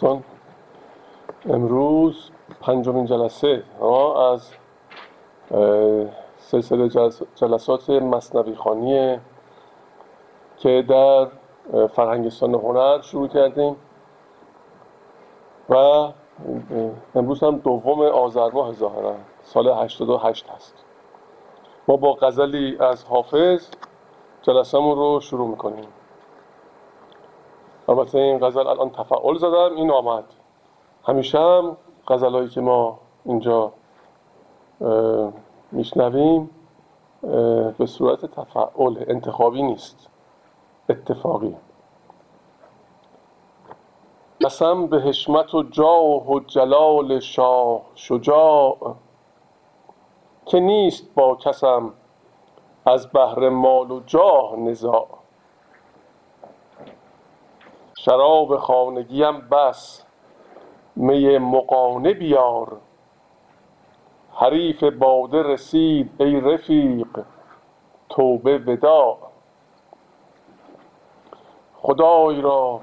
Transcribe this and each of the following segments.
دوستان امروز پنجمین جلسه ما از سلسله جلسات مصنوی خانی که در فرهنگستان هنر شروع کردیم و امروز هم دوم آذر ماه ظاهرا سال 88 هست. ما با غزلی از حافظ جلسهمون رو شروع می‌کنیم. البته این غزل الان تفعال زدم این آمد. همیشه هم غزلهایی که ما اینجا میشنویم به صورت تفعال انتخابی نیست. اتفاقی. قسم به حشمت و جاه و جلال شاه شجاع که نیست با کسم از بهر مال و جاه نزاع. شراب خانگیم بس می مقانه بیار. حریف باده رسید ای رفیق توبه وداع خدای را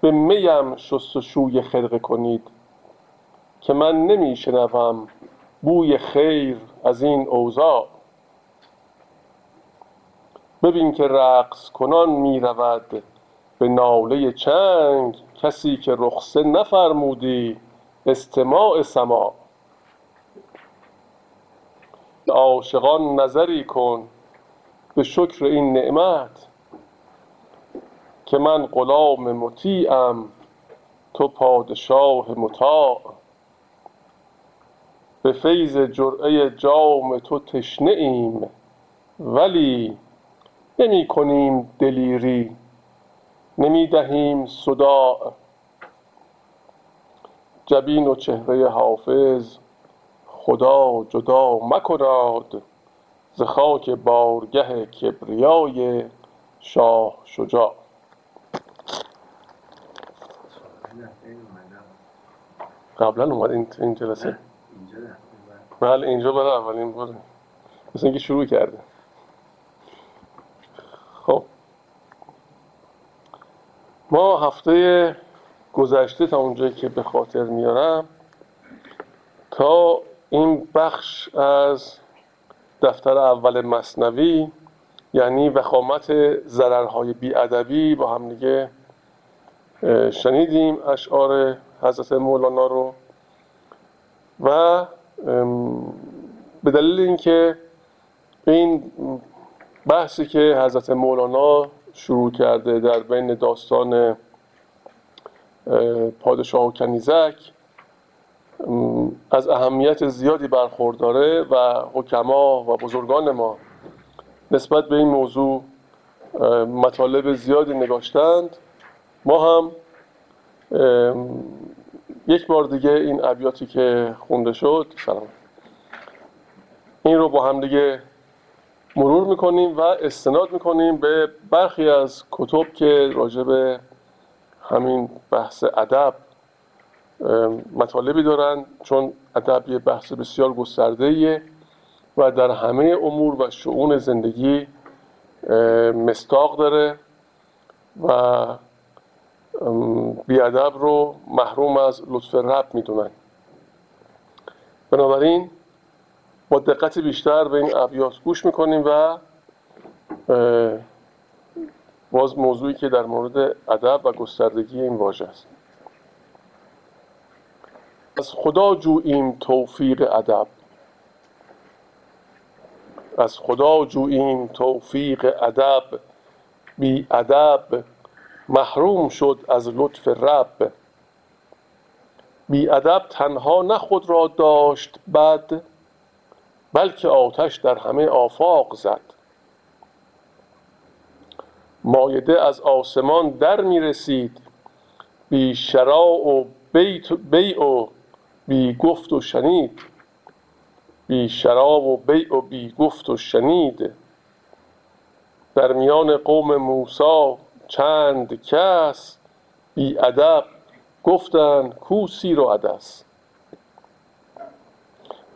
به میم شست و شوی خرقه کنید که من نمی شنوم بوی خیر از این اوضاع. ببین که رقص کنان می رود به ناله چنگ کسی که رخصه نفرمودی استماع سماع عاشقان نظری کن به شکر این نعمت که من غلام مطیعم تو پادشاه مطاع. به فیض جرعه جام تو تشنه ایم ولی نمی کنیم دلیری. نمی دهیم صداع. جبین و چهره حافظ خدا جدا مکناد ز خاک بارگه کبریای شاه شجاع. قبلا اومد این این جلسه. بله اینجا برای اولین بار. مثل اینکه شروع کرده. ما هفته گذشته تا اونجایی که به خاطر میارم تا این بخش از دفتر اول مصنوی یعنی وخامت ضررهای بیادبی با هم دیگه شنیدیم اشعار حضرت مولانا رو. و به دلیل اینکه این بحثی که حضرت مولانا شروع کرده در بین داستان پادشاه و کنیزک از اهمیت زیادی برخورداره و حکما و بزرگان ما نسبت به این موضوع مطالب زیادی نگاشتند. ما هم یک بار دیگه این ابیاتی که خونده شد سلام. این رو با هم دیگه مرور می‌کنیم و استناد می‌کنیم به برخی از کتب که راجع به همین بحث ادب مطالبی دارن چون ادب یه بحث بسیار گسترده و در همه امور و شعون زندگی مستاق داره و بیادب رو محروم از لطف رب می‌دونن. بنابراین با دقت بیشتر به این ابیات گوش می‌کنیم و باز موضوعی که در مورد ادب و گستردگی این واژه است. از خدا جوییم توفیق ادب. از خدا جوییم توفیق ادب. بی ادب محروم شد از لطف رب. بی ادب تنها نه خود را داشت بد بلکه آتش در همه آفاق زد. مایده از آسمان در می رسید بی شراع و بیع و بی گفت و شنید. بی شراب و بیع و بی گفت و شنید. در میان قوم موسی چند کس بی ادب گفتند کو سیر و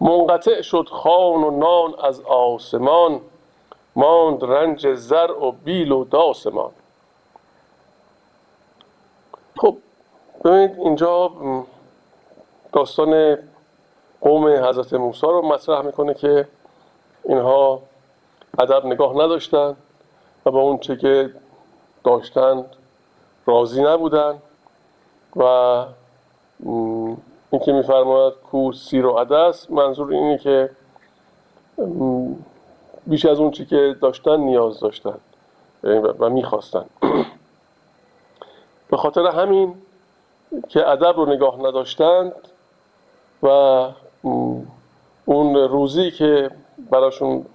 منقطع شد خان و نان از آسمان ماند رنج زرع و بیل و داسمان. خب ببینید اینجا داستان قوم حضرت موسی رو مطرح می‌کنه که اینها ادب نگاه نداشتن و با اون چه که داشتن راضی نبودن و این که میفرماید کو سیر و عدس منظور اینه که بیش از اون چی که داشتن نیاز داشتن و می‌خواستن. به خاطر همین که ادب رو نگاه نداشتند و اون روزی که براشون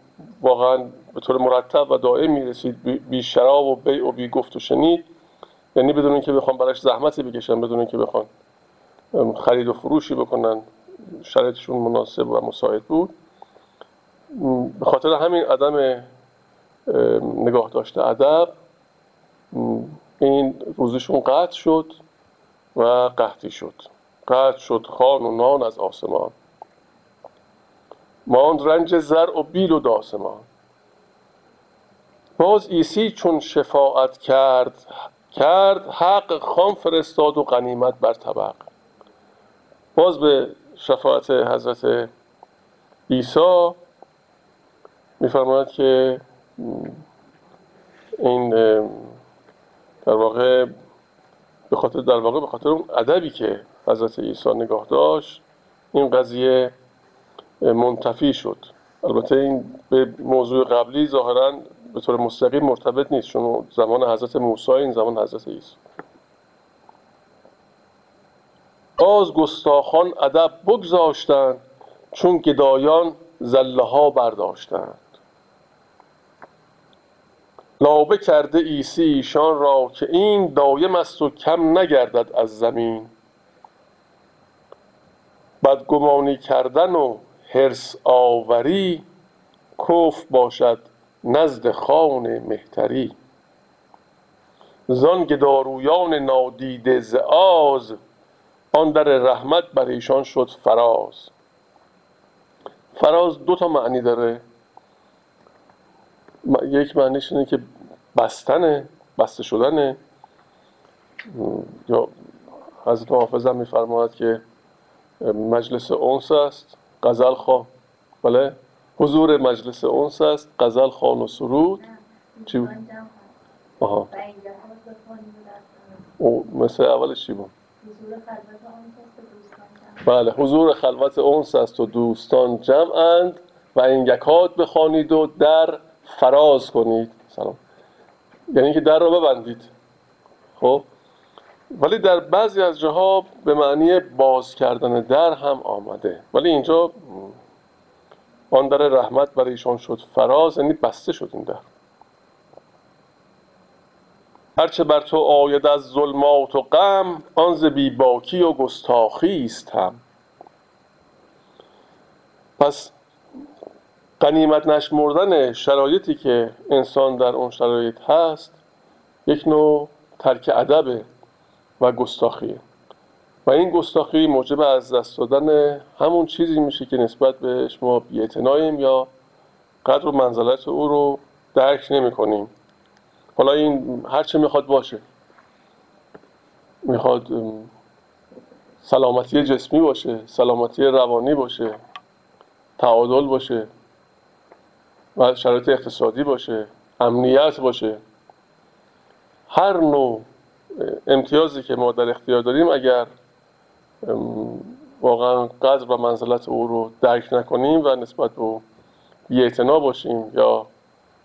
واقعا به طور مرتب و دائم می‌رسید بی شراب و بیع و بی گفت و شنید یعنی بدون اینکه بخوان براش زحمتی بکشن بدون اینکه بخوان خرید و فروشی بکنن شرایطشون مناسب و مساعد بود. به خاطر همین عدم نگاه داشته ادب این روزشون قطع شد و قحطی شد. قطع شد خان و نان از آسمان. ماند رنج زر و بیل و داسمان باز ایسی چون شفاعت کرد کرد حق خام فرستاد و غنیمت بر طبق. باز به شفاعت حضرت عیسی میفرماید که این در واقع به خاطر در واقع به خاطر اون ادبی که حضرت عیسی نگاه داشت این قضیه منتفی شد. البته این به موضوع قبلی ظاهرا به طور مستقیم مرتبط نیست چون زمان حضرت موسی این زمان حضرت عیسی. باز گستاخان ادب بگذاشتند چون گدایان زله ها برداشتند. لابه کرده ایسی ایشان را که این دایم است و کم نگردد از زمین. بدگمانی کردن و حرس آوری کف باشد نزد خان مهتری. زان دارویان نادیده ز آن در رحمت بر ایشان شد فراز. فراز دو تا معنی داره. یک معنیش اینه که بستنه بسته شدنه. یا حضرت حافظ هم میفرماید که مجلس اونس است غزل خواه. بله؟ حضور مجلس اونس است غزل خان و سرود. چی بود؟ آها. او مثل اولش چی بود؟ بله حضور خلوت اونس است و دوستان جمعند و این یکات بخوانید و در فراز کنید. سلام. یعنی که در رو ببندید. خب؟ ولی در بعضی از جاها به معنی باز کردن در هم آمده. ولی اینجا آن در رحمت برای ایشان شد فراز یعنی بسته شد این در. هرچه بر تو آید از ظلمات و غم آن ز باکی و گستاخی است هم. پس قنیمت نشمردن شرایطی که انسان در اون شرایط هست یک نوع ترک ادبه و گستاخیه. و این گستاخی موجب از دست دادن همون چیزی میشه که نسبت بهش ما بیعتناییم یا قدر و منزلت او رو درک نمی کنیم حالا این هرچه می‌خواد باشه. می‌خواد سلامتی جسمی باشه سلامتی روانی باشه تعادل باشه و شرایط اقتصادی باشه امنیت باشه. هر نوع امتیازی که ما در اختیار داریم اگر واقعا قدر و منزلت او رو درک نکنیم و نسبت به او باشیم یا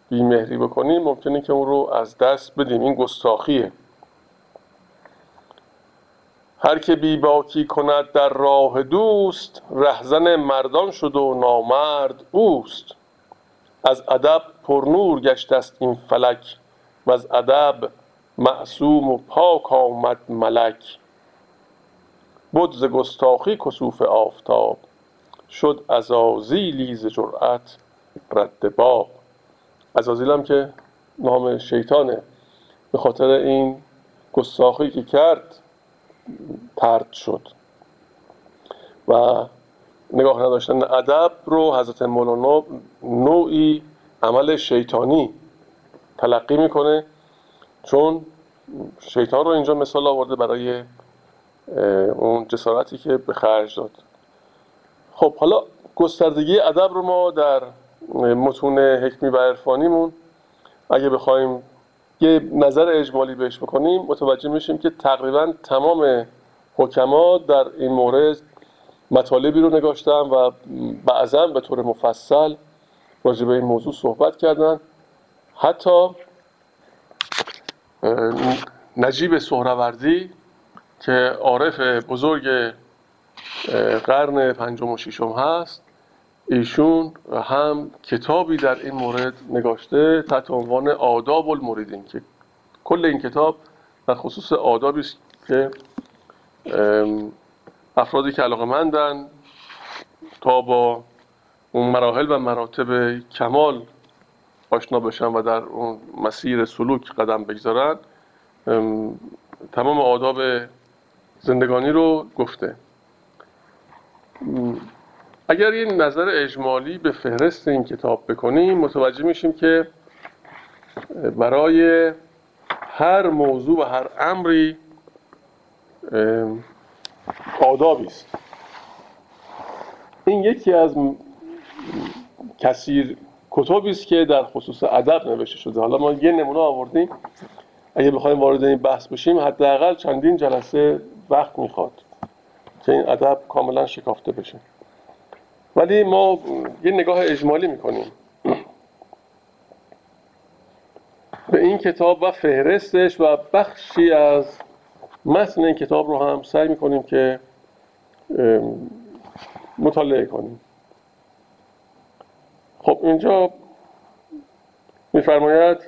بیمهری بکنیم ممکنه که اون رو از دست بدیم. این گستاخیه. هر که بی باکی کند در راه دوست رهزن مردان شد و نامرد اوست. از ادب پرنور گشت است این فلک و از ادب معصوم و پاک آمد ملک. بود ز گستاخی کسوف آفتاب شد ازازیلی ز جرأت رد باب. ازازیل هم که نام شیطانه. به خاطر این گستاخی که کرد ترد شد. و نگاه نداشتن ادب رو حضرت مولانا نوعی عمل شیطانی تلقی می‌کنه. چون شیطان رو اینجا مثال آورده برای اون جسارتی که به خرج داد. خب حالا گستردگی ادب رو ما در متون حکمی و عرفانیمون. اگه بخوایم یه نظر اجمالی بهش بکنیم متوجه میشیم که تقریبا تمام حکما در این مورد مطالبی رو نگاشتن و بعضا به طور مفصل راجع به این موضوع صحبت کردن. حتی نجیب سهروردی که عارف بزرگ قرن پنجم و ششم هست ایشون هم کتابی در این مورد نگاشته تحت عنوان آداب المریدین که کل این کتاب در خصوص آدابی است که افرادی که علاقه مندن تا با اون مراحل و مراتب کمال آشنا بشن و در اون مسیر سلوک قدم بگذارن تمام آداب زندگانی رو گفته. اگر این نظر اجمالی به فهرست این کتاب بکنیم متوجه میشیم که برای هر موضوع و هر امری آدابی است. این یکی از کثیر کتابی است که در خصوص ادب نوشته شده. حالا ما یه نمونه آوردیم. اگه بخوایم وارد این بحث بشیم حداقل چندین جلسه وقت می‌خواد که این ادب کاملا شکافته بشه. ولی ما یه نگاه اجمالی می‌کنیم. به این کتاب و فهرستش و بخشی از متن این کتاب رو هم سعی می‌کنیم که مطالعه کنیم. خب اینجا میفرماید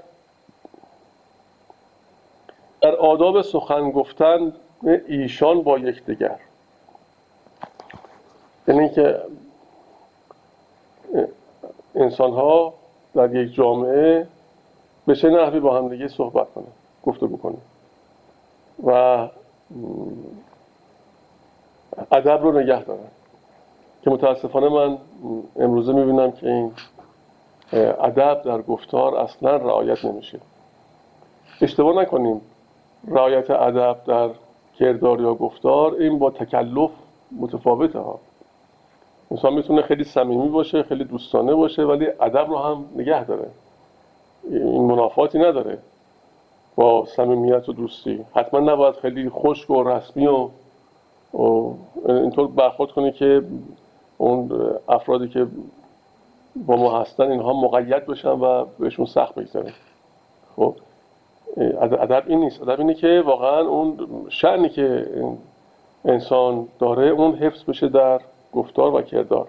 در آداب سخن گفتن ایشان با یکدیگر. یعنی که انسان ها در یک جامعه به چه نحوی با همدیگه صحبت کنه گفته بکنه و ادب رو نگه دارن. که متاسفانه من امروزه می‌بینم که این ادب در گفتار اصلا رعایت نمیشه. اشتباه نکنیم رعایت ادب در کردار یا گفتار این با تکلف متفاوته ها. انسان می‌تونه خیلی صمیمی باشه خیلی دوستانه باشه ولی ادب رو هم نگه داره. این منافاتی نداره. با صمیمیت و دوستی. حتما نباید خیلی خشک و رسمی و, و اینطور برخورد کنی که اون افرادی که با ما هستن اینها مقید بشن و بهشون سخت بگذاره خب ادب این نیست. ادب اینه که واقعا اون شعنی که انسان داره اون حفظ بشه در گفتار و کردار.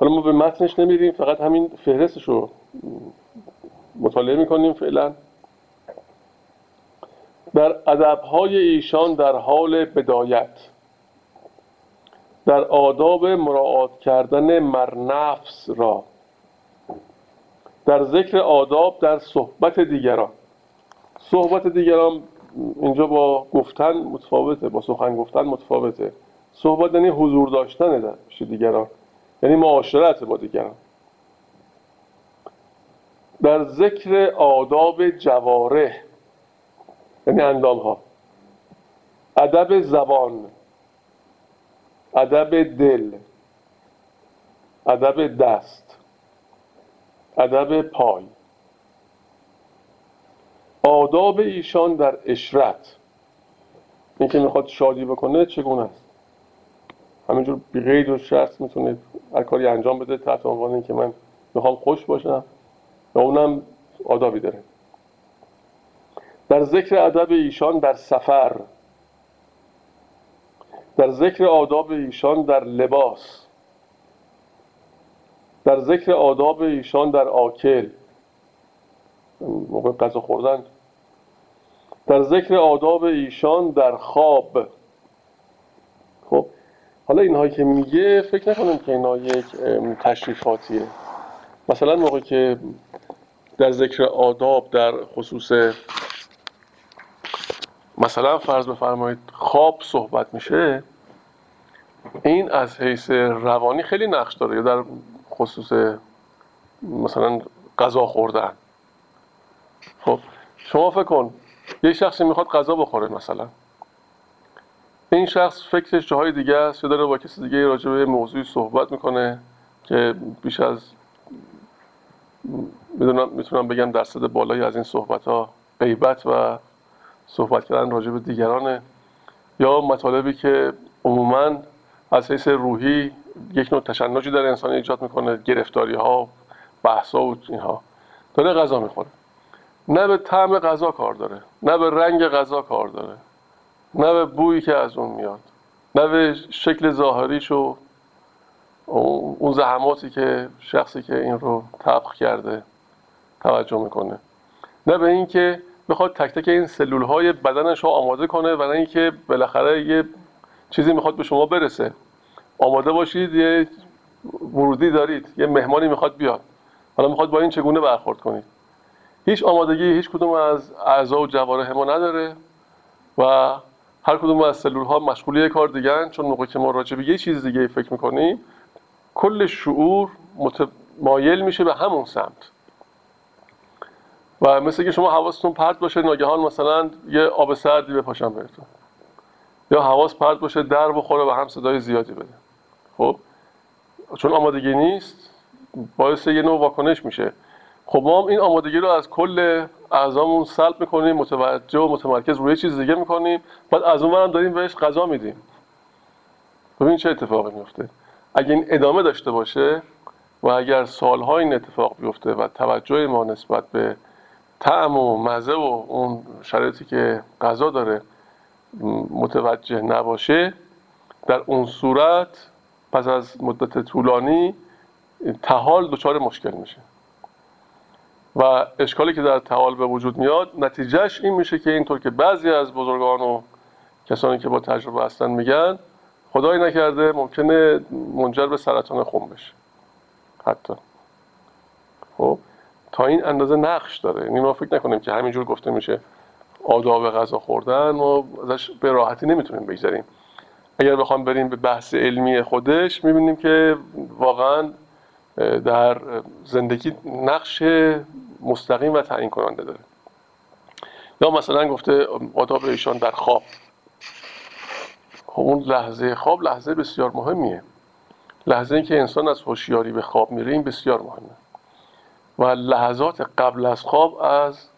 حالا ما به متنش نمیریم فقط همین فهرستش رو مطالعه می‌کنیم فعلا. در ادبهای ایشان در حال بدایت در آداب مراعات کردن مرنفس را در ذکر آداب در صحبت دیگران. صحبت دیگران اینجا با گفتن متفاوته با سخن گفتن متفاوته. صحبت یعنی حضور داشتن در پیش دیگران. یعنی معاشرت با دیگران. در ذکر آداب جواره یعنی اندام ها ادب زبان ادب دل ادب دست ادب پای. آداب ایشان در اشرت این که می‌خواد شادی بکنه چگونه است؟ همینجور بی غیر و شرط می‌تونه هر کاری انجام بده تحت عنوان که من می‌خوام خوش باشم و اونم آدابی داره. در ذکر ادب ایشان در سفر در ذکر آداب ایشان در لباس در ذکر آداب ایشان در آکل موقع غذا خوردن در ذکر آداب ایشان در خواب. حالا اینهایی که میگه فکر نکنم که اینا یک تشریفاتیه. مثلا موقع که در ذکر آداب در خصوص مثلا فرض بفرمایید خواب صحبت میشه این از حیث روانی خیلی نقش داره یا در خصوص مثلا غذا خوردن. خب شما فکر کن یه شخصی می‌خواد غذا بخوره مثلا. این شخص فکرش جاهای دیگه است یا داره با کسی دیگه راجع به موضوعی صحبت می‌کنه که بیش از می‌دونم می‌تونم بگم درصد بالایی از این صحبت ها غیبت و صحبت کردن راجع به دیگرانه. یا مطالبی که عموما از حیث روحی یک نوع تشنجی در انسان ایجاد می‌کنه گرفتاری ها بحث ها و اینها. داره غذا می‌خوره. نه به طعم غذا کار داره نه به رنگ غذا کار داره. نه به بویی که از اون میاد نه به شکل ظاهریش و اون زحماتی که شخصی که این رو طبخ کرده توجه می‌کنه. نه به اینکه بخواد تک تک این سلول های بدنش رو آماده کنه و نه اینکه بالاخره یه چیزی می‌خواد به شما برسه. آماده باشید یه ورودی دارید یه مهمانی می‌خواد بیاد. حالا می‌خواد با این چگونه برخورد کنید؟ هیچ آمادگی هیچ کدوم از اعضا و جوارح ما نداره و هر کدوم از سلول ها مشغول یه کار دیگه چون موقعی که ما راجع به یه چیز دیگه فکر می‌کنیم کل شعور متمایل میشه به همون سمت. و مثل که شما حواستون پرت باشه ناگهان مثلا یه آب سردی بپاشن بهتون یا حواس پرت باشه در بخوره و هم صدای زیادی بده. خب؟ چون آمادگی نیست باعث یه نوع واکنش میشه. خب ما هم این آمادگی رو از کل اعضامون سلب می‌کنیم متوجه و متمرکز روی چیز دیگه می‌کنیم. بعد از اون هم داریم بهش غذا میدیم. ببین چه اتفاقی میفته اگه این ادامه داشته باشه و اگر سالها این اتفاق بیفته و توجه ما نسبت به طعم و مزه و اون شرایطی که غذا داره متوجه نباشه در اون صورت پس از مدت طولانی تحال دچار مشکل میشه. و اشکالی که در تحال به وجود میاد نتیجهش این میشه که اینطور که بعضی از بزرگان و کسانی که با تجربه هستن میگن خدای نکرده ممکنه منجر به سرطان خون بشه. حتی. خب؟ تا این اندازه نقش داره. یعنی ما فکر نکنیم که همینجور گفته میشه آداب غذا خوردن ما ازش به راحتی نمی‌تونیم بگذاریم اگر بخوام بریم به بحث علمی خودش می‌بینیم که واقعا در زندگی نقش مستقیم و تعیین کننده داره. یا مثلا گفته آداب ایشان در خواب. خب اون لحظه خواب لحظه بسیار مهمیه. لحظه که انسان از هوشیاری به خواب میره این بسیار مهمه. و لحظات قبل از خواب از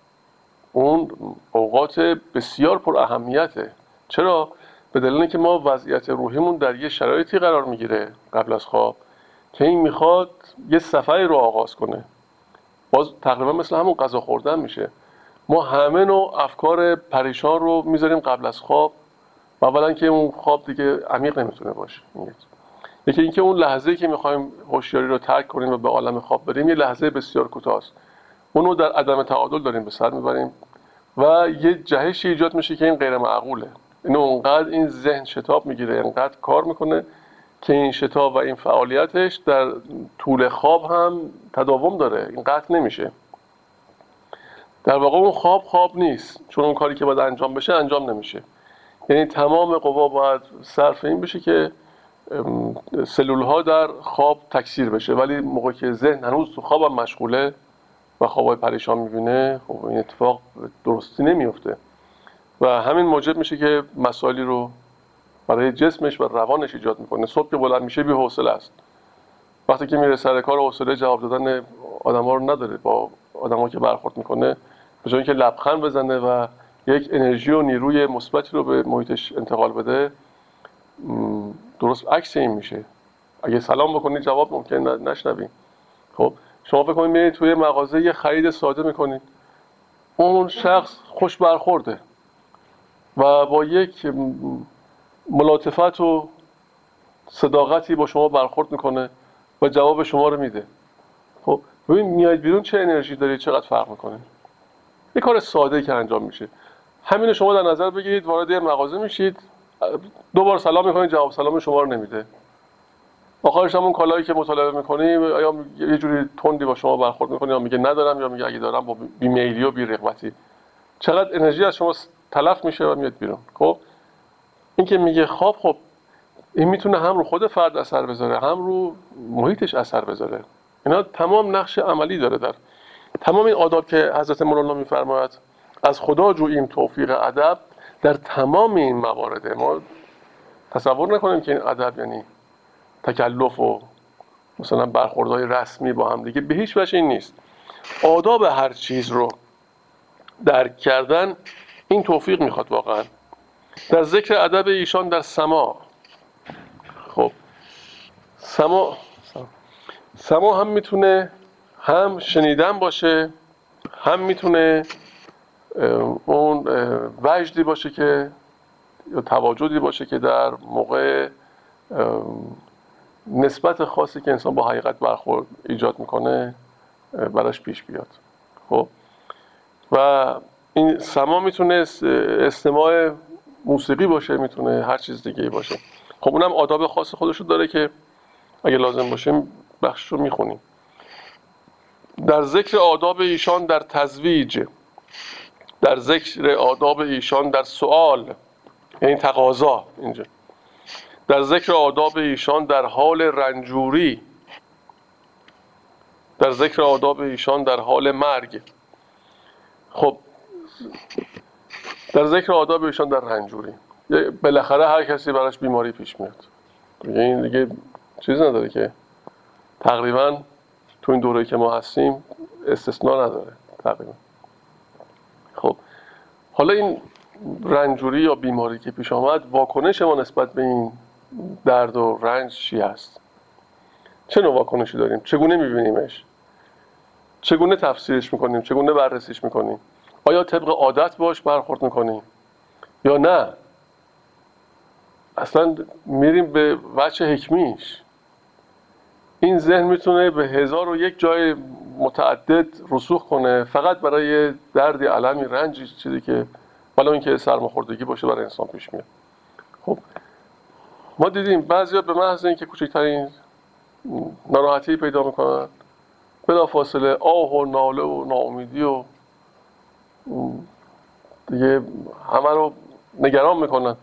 اون اوقات بسیار پر اهمیته. چرا؟ به دلیل که ما وضعیت روحیمون در یه شرایطی قرار می‌گیره قبل از خواب. که این می‌خواد یه سفری رو آغاز کنه. باز تقریبا مثل همون غذا خوردن میشه. ما همه نوع افکار پریشان رو می‌ذاریم قبل از خواب. اولا که اون خواب دیگه عمیق نمی‌تونه باشه. یکی اینکه اون لحظه که می‌خوایم هوشیاری رو ترک کنیم و به عالم خواب بریم یه لحظه بسیار کوتاست. اونو در عدم تعادل داریم به سر می‌بریم و یه جهشی ایجاد میشه که این غیر معقوله اینو اونقدر این ذهن شتاب می‌گیره انقدر کار می‌کنه که این شتاب و این فعالیتش در طول خواب هم تداوم داره. این قطع نمیشه. در واقع اون خواب خواب نیست. چون اون کاری که باید انجام بشه انجام نمیشه. یعنی تمام قوا باید صرف این بشه که سلول ها در خواب تکثیر بشه. ولی موقعی که ذهن هنوز تو خوابم مشغوله و خوابای پریشان می‌بینه خب این اتفاق درستی نمیفته و همین موجب میشه که مسائلی رو برای جسمش و روانش ایجاد می‌کنه. صبح که بلند میشه بی حوصله است. وقتی که میره سر کار حوصله جواب دادن آدما رو نداره. با آدما که برخورد می‌کنه به جای که لبخند بزنه و یک انرژی و نیروی مثبتی رو به محیطش انتقال بده درست عکس این میشه. اگه سلام بکنید جواب ممکن نشنویم خب شما فکر کنید میرید توی مغازه یه خرید ساده می‌کنید. اون شخص خوش برخورده و با یک ملاطفت و صداقتی با شما برخورد می‌کنه و جواب شما رو میده. خب ببین میاید بیرون چه انرژی دارید چقدر فرق می‌کنه؟ یه کار ساده که انجام میشه. همین شما در نظر بگیرید وارد یه مغازه میشید. دو بار سلام می‌کنید جواب سلام شما رو نمیده. آخرش همون کالایی که مطالبه می‌کنی یا یه جوری تندی با شما برخورد می‌کنی یا میگه ندارم یا میگه اگه دارم با بیمیلی و بیرغبتی. چقدر انرژی از شما تلف میشه و میاد بیرون. خب؟ این که میگه خواب خب این می‌تونه هم رو خود فرد اثر بذاره هم رو محیطش اثر بذاره. اینا تمام نقش عملی داره در. تمام این آداب که حضرت مولانا میفرماید از خدا جوییم توفیق ادب در تمام این موارد ما تصور نکنیم که این ادب یعنی تکلف و مثلا برخوردهای رسمی با هم دیگه به هیچ وجه این نیست. آداب هر چیز رو درک کردن این توفیق می‌خواد واقعا. در ذکر ادب ایشان در سما. خب. سما سما هم می‌تونه هم شنیدن باشه هم می‌تونه اون وجدی باشه که یا تواجدی باشه که در موقع نسبت خاصی که انسان با حقیقت برخورد ایجاد می‌کنه براش پیش بیاد. خب. و این سما می‌تونه استماع موسیقی باشه می‌تونه هر چیز دیگه باشه. خب اونم آداب خاص خودشو داره که اگه لازم باشه بخش رو می‌خونیم. در ذکر آداب ایشان در تزویج در ذکر آداب ایشان در سوال یعنی تقاضا اینجا. در ذکر آداب ایشان در حال رنجوری. در ذکر آداب ایشان در حال مرگ. خب در ذکر آداب ایشان در رنجوری. بالاخره هر کسی براش بیماری پیش میاد. این دیگه چیز نداره که تقریبا تو این دوره که ما هستیم استثناء نداره تقریبا. خب. حالا این رنجوری یا بیماری که پیش آمد واکنش ما نسبت به این درد و رنج چی هست؟ چه نوع واکنشی داریم؟ چگونه میبینیمش؟ چگونه تفسیرش می‌کنیم؟ چگونه بررسیش می‌کنیم؟ آیا طبق عادت باش برخورد می‌کنیم یا نه؟ اصلا میریم به وجه حکمیش. این ذهن می‌تونه به هزار و یک جای متعدد رسوخ کنه فقط برای دردی علمی رنجی چیزی که ولی اینکه سرماخوردگی باشه برای انسان پیش میاد. خب ما دیدیم بعضیا به محض اینکه کوچکترین ناراحتی پیدا می‌کنن بلا فاصله آه و ناله و ناامیدی و دیگه همه رو نگران می‌کنن.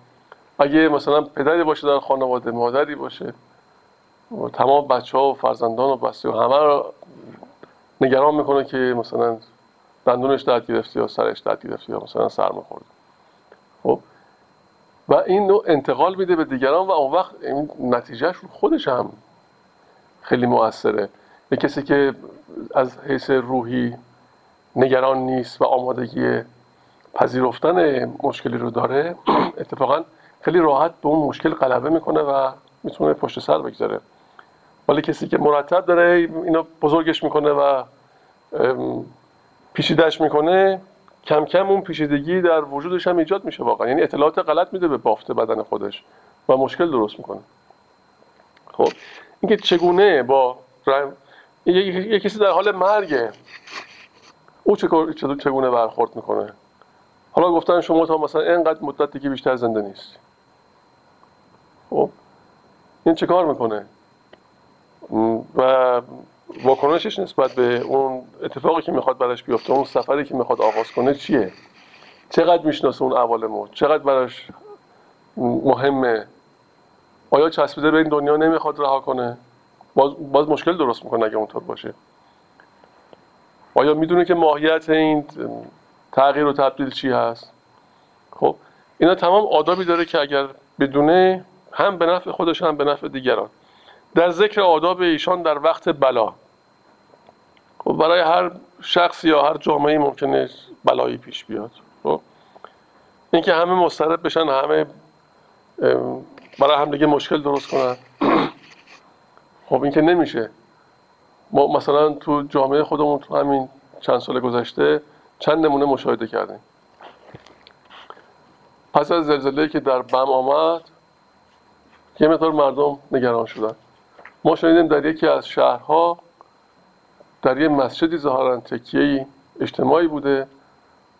اگه مثلا پدری باشه در خانواده مادری باشه و تمام بچه ها و فرزندان و بسته و همه رو نگران می‌کنه که مثلا دندونش درد گرفته یا سرش درد گرفته یا مثلا سرما خورده خب؟ و این نوع انتقال میده به دیگران و اون وقت این نتیجهش رو خودش هم خیلی موثره به کسی که از حیث روحی نگران نیست و آمادگی پذیرفتن مشکلی رو داره اتفاقا خیلی راحت به اون مشکل غلبه می‌کنه و می‌تونه پشت سر بگذاره. ولی کسی که مرتب داره اینو بزرگش می‌کنه و پیشیدش می‌کنه کم کم اون پیچیدگی در وجودش هم ایجاد میشه واقعا. یعنی اطلاعات غلط میده به بافت بدن خودش و مشکل درست می‌کنه. خب اینکه چگونه با یه کسی در حال مرگه. او چگونه برخورد می‌کنه؟ حالا گفتن شما تا مثلا اینقدر مدت دیگه بیشتر زنده نیست خب؟ این چه کار می‌کنه؟ و واکنشش نسبت به اون اتفاقی که می‌خواد براش بیفته اون سفری که می‌خواد آغاز کنه چیه؟ چقدر می‌شناسه اون عوالمو چقدر براش مهمه آیا چسبیده به این دنیا نمی‌خواد رها کنه؟ باز, باز مشکل درست می‌کنه اگه اونطور باشه. آیا می‌دونه که ماهیت این تغییر و تبدیل چی هست؟ خب اینا تمام آدابی داره که اگر بدونه هم به نفع خودش هم به نفع دیگران. در ذکر آداب ایشان در وقت بلا. خب برای هر شخص یا هر جامعه ممکنه بلایی پیش بیاد. خب اینکه همه مسترد بشن همه برای هم دیگه مشکل درست کنن. خب این که نمیشه. ما مثلا تو جامعه خودمون تو همین چند سال گذشته چند نمونه مشاهده کردیم. پس از زلزله که در بم آمد یه مقدار مردم نگران شدن. ما شنیدیم در یکی از شهرها در یه مسجدی ظاهرا تکیه اجتماعی بوده.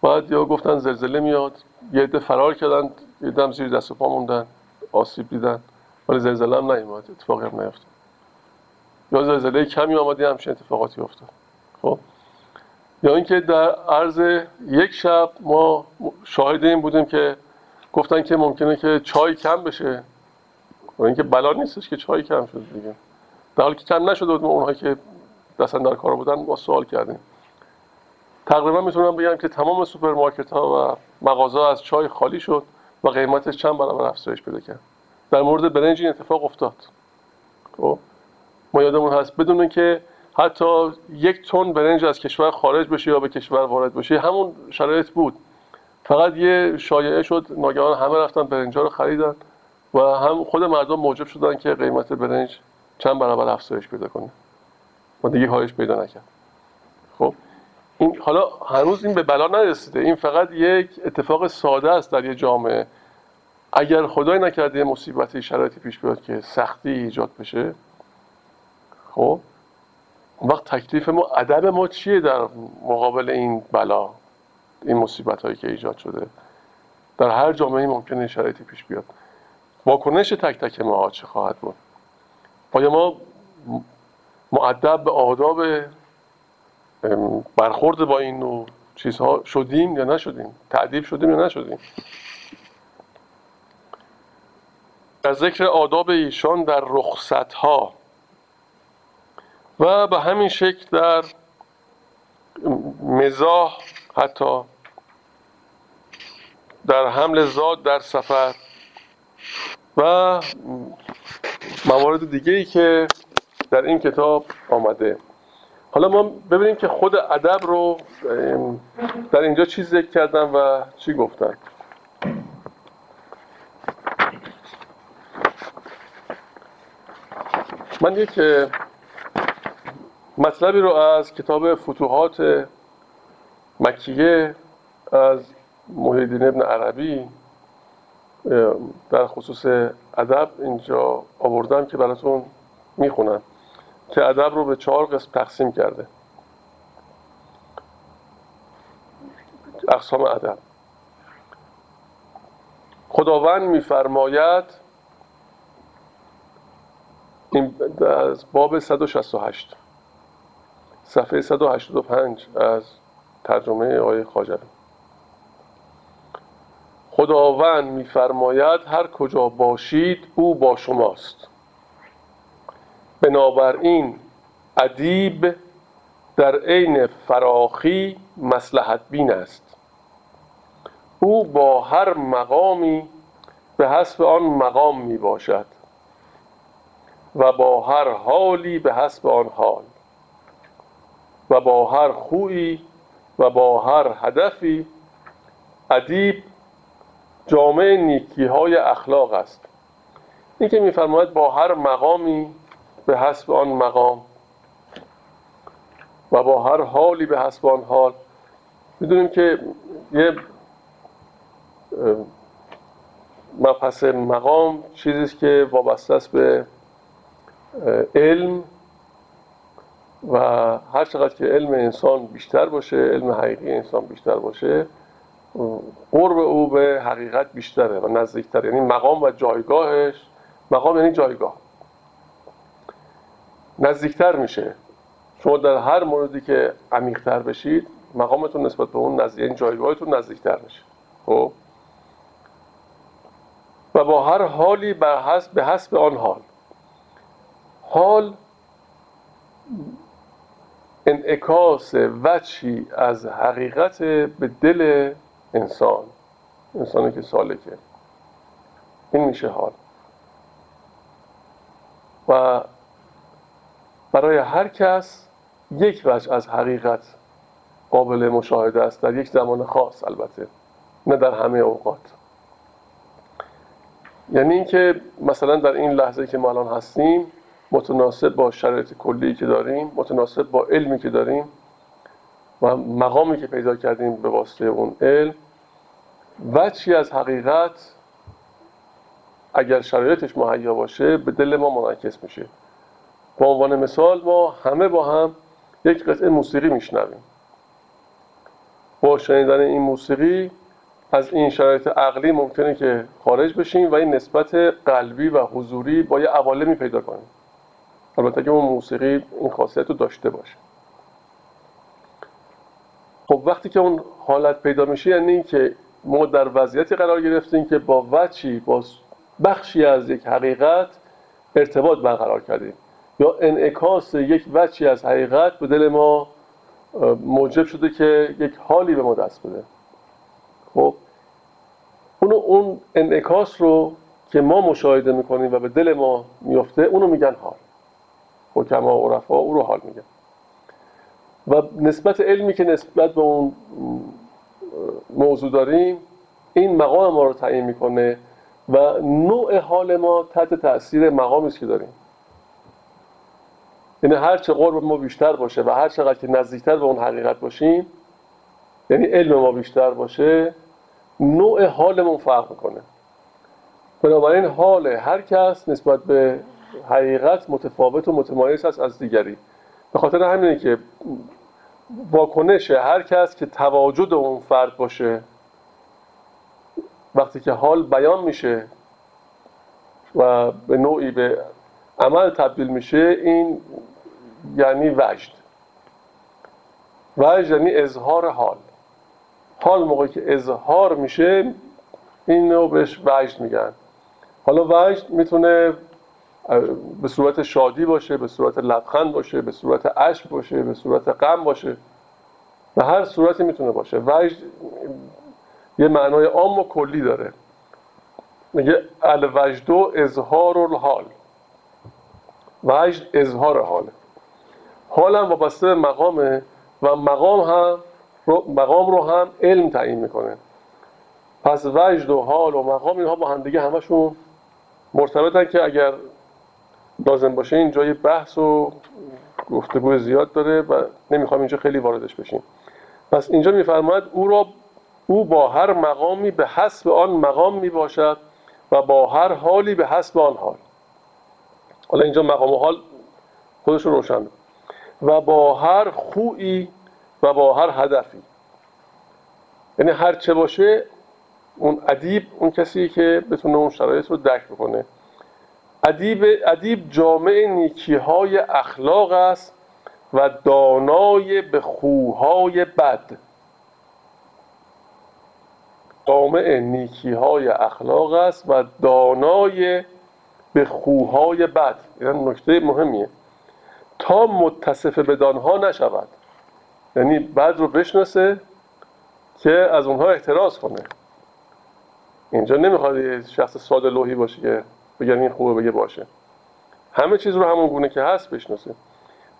بعد یا گفتن زلزله میاد یه عده فرار کردن یه دم زیر دست و پا موندن آسیب دیدن. ولی زلزله هم نیومد اتفاقی هم نیفتاد. یا زلزله که می‌آمدی همچین اتفاقاتی افتاد. خب؟ یا اینکه در عرض یک شب ما شاهد این بودیم که گفتن که ممکنه که چای کم بشه. و اینکه بلا نیستش که چای کم شد دیگه. در حالی که کم نشده بود اونهایی که دست اندر کار بودن ما سوال کردیم. تقریبا می‌تونم بگم که تمام سوپرمارکت ها و مغازه از چای خالی شد و قیمتش چند برابر افزایش پیدا کرد. در مورد برنج این اتفاق افتاد. خب؟ ما یادمون هست بدون که حتی یک تن برنج از کشور خارج بشه یا به کشور وارد بشه همون شرایط بود. فقط یه شایعه شد ناگهان همه رفتن برنج رو خریدن و هم خود مردم موجب شدن که قیمت برنج چند برابر افزایش پیدا کنه. و دیگه کاهش پیدا نکرد خب این حالا هنوز این به بلا نرسیده. این فقط یک اتفاق ساده است در یه جامعه. اگر خدای نکرده مصیبتی شرایطی پیش بیاد که سختی ایجاد بشه خب؟ اون وقت تکلیف ما ادب ما چیه در مقابل این بلا؟ این مصیبت هایی که ایجاد شده؟ در هر جامعه ممکنه شرایطی پیش بیاد. واکنش تک تک ما چه خواهد بود؟ آیا ما معدب به آداب برخورد با این نوع چیزها شدیم یا نشدیم؟ تعدیب شدیم یا نشدیم؟ در ذکر آداب ایشان در رخصت ها و به همین شکل در مزاح حتی در حمل زاد در سفر و موارد دیگه ای که در این کتاب آمده. حالا ما ببینیم که خود ادب رو در اینجا چی ذکر کردن و چی گفتن. من یک مطلبی رو از کتاب فتوحات مکیه از محیدین ابن عربی در خصوص ادب اینجا آوردم که براتون می‌خونم که ادب رو به چهار قسم تقسیم کرده. اقسام ادب. خداوند میفرماید این از باب 168 صفحه 185 از ترجمه آیه خاجر خداوند میفرماید هر کجا باشید او با شماست. بنابراین ادیب در عین فراخی مسلحت بین است. او با هر مقامی به حسب آن مقام می باشد و با هر حالی به حسب آن حال. و با هر خویی و با هر هدفی ادیب جامعه نیکی های اخلاق است. این که میفرماید با هر مقامی به حسب آن مقام و با هر حالی به حسب آن حال می‌دونیم که یه مبحث مقام چیزی که وابسته است به علم. و هر چقدر که علم انسان بیشتر باشه علم حقیقی انسان بیشتر باشه قرب او به حقیقت بیشتره و نزدیکتر یعنی مقام و جایگاهش مقام یعنی جایگاه. نزدیکتر میشه. شما در هر موردی که عمیقتر بشید مقامتون نسبت به اون نزدیک یعنی جایگاهتون نزدیکتر میشه. خب؟ و با هر حالی به حسب, آن حال. حال انعکاس وچی از حقیقت به دل انسان انسانی که سالکه. این میشه حال. و برای هر کس یک وجه از حقیقت قابل مشاهده است در یک زمان خاص البته نه در همه اوقات. یعنی اینکه مثلا در این لحظه که ما الان هستیم متناسب با شرایط کلی که داریم متناسب با علمی که داریم و مقامی که پیدا کردیم به واسطه اون علم. وچی از حقیقت؟ اگر شرایطش مهیا باشه به دل ما منعکس میشه. به عنوان مثال ما همه با هم یک قطعه موسیقی میشنویم. با شنیدن این موسیقی از این شرایط عقلی ممکنه که خارج بشیم و این نسبت قلبی و حضوری با یه عوالمی پیدا کنیم. البته که اون موسیقی این خاصیت رو داشته باشه. خب وقتی که اون حالت پیدا میشه یعنی اینکه ما در وضعیتی قرار گرفتیم که با وچی با بخشی از یک حقیقت ارتباط برقرار کردیم. یا انعکاس یک وچی از حقیقت به دل ما موجب شده که یک حالی به ما دست بده. خب اون اون انعکاس رو که ما مشاهده می‌کنیم و به دل ما میفته اونو میگن حال. حکما و عرفا او رو حال میگن و نسبت علمی که نسبت به اون موضوع داریم این مقام ما رو تعیین می‌کنه و نوع حال ما تحت تاثیر مقامی است که داریم. یعنی هر چه قرب ما بیشتر باشه و هر چقدر که نزدیکتر به اون حقیقت باشیم یعنی علم ما بیشتر باشه نوع حالمون فرق می‌کنه. بنابراین حال هر کس نسبت به حقیقت متفاوت و متمایز است از دیگری. به خاطر همینه که واکنش هر کس که تواجد اون فرد باشه وقتی که حال بیان میشه و به نوعی به عمل تبدیل میشه این یعنی وجد. وجد یعنی اظهار حال. حال موقعی که اظهار میشه این نوع بهش وجد میگن. حالا وجد می‌تونه به صورت شادی باشه به صورت لبخند باشه به صورت عشق باشه به صورت غم باشه. به هر صورتی می‌تونه باشه. وجد یه معنای عام و کلی داره. میگه الوجد و اظهار الحال. وجد اظهار حاله. حال هم وابسته به مقامه و مقام هم مقام رو هم علم تعیین می‌کنه. پس وجد و حال و مقام اینها با هم دیگه همشون مرتبطن که اگر لازم باشه اینجا یه بحث و گفتگو زیاد داره و نمی‌خوام اینجا خیلی واردش بشیم. پس اینجا میفرماید او را او با هر مقامی به حسب آن مقام می باشد و با هر حالی به حسب آن حال. حالا اینجا مقام و حال خودش رو روشن و با هر خویی و با هر هدفی. یعنی هر چه باشه اون ادیب اون کسی که بتونه اون شرایط رو درک بکنه. ادیب ادیب جامع نیکی های اخلاق است و دانای به خوهای بد. جامع نیکی های اخلاق است و دانای به خوهای بد. این نکته مهمیه. تا متصف به دانها نشود. یعنی بد رو بشناسه که از اونها احتراز کنه. اینجا نمی‌خواد شخص ساده لوحی باشه که بگن این خوبه بگه باشه. همه چیز رو همون گونه که هست بشناسه.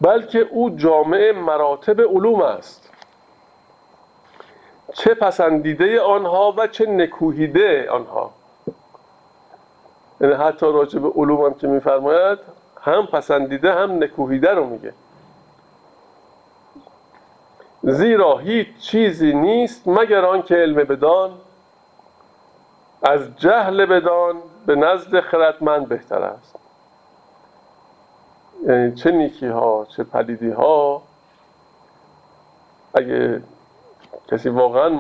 بلکه او جامعه مراتب علوم است. چه پسندیده آنها و چه نکوهیده آنها. یعنی حتی راجع به علوم هم که میفرماید هم پسندیده هم نکوهیده رو میگه. زیرا هیچ چیزی نیست مگر آنکه علم بدان از جهل بدان به نزد خردمند بهتر است. یعنی چه نیکی ها چه پلیدی ها اگه کسی واقعا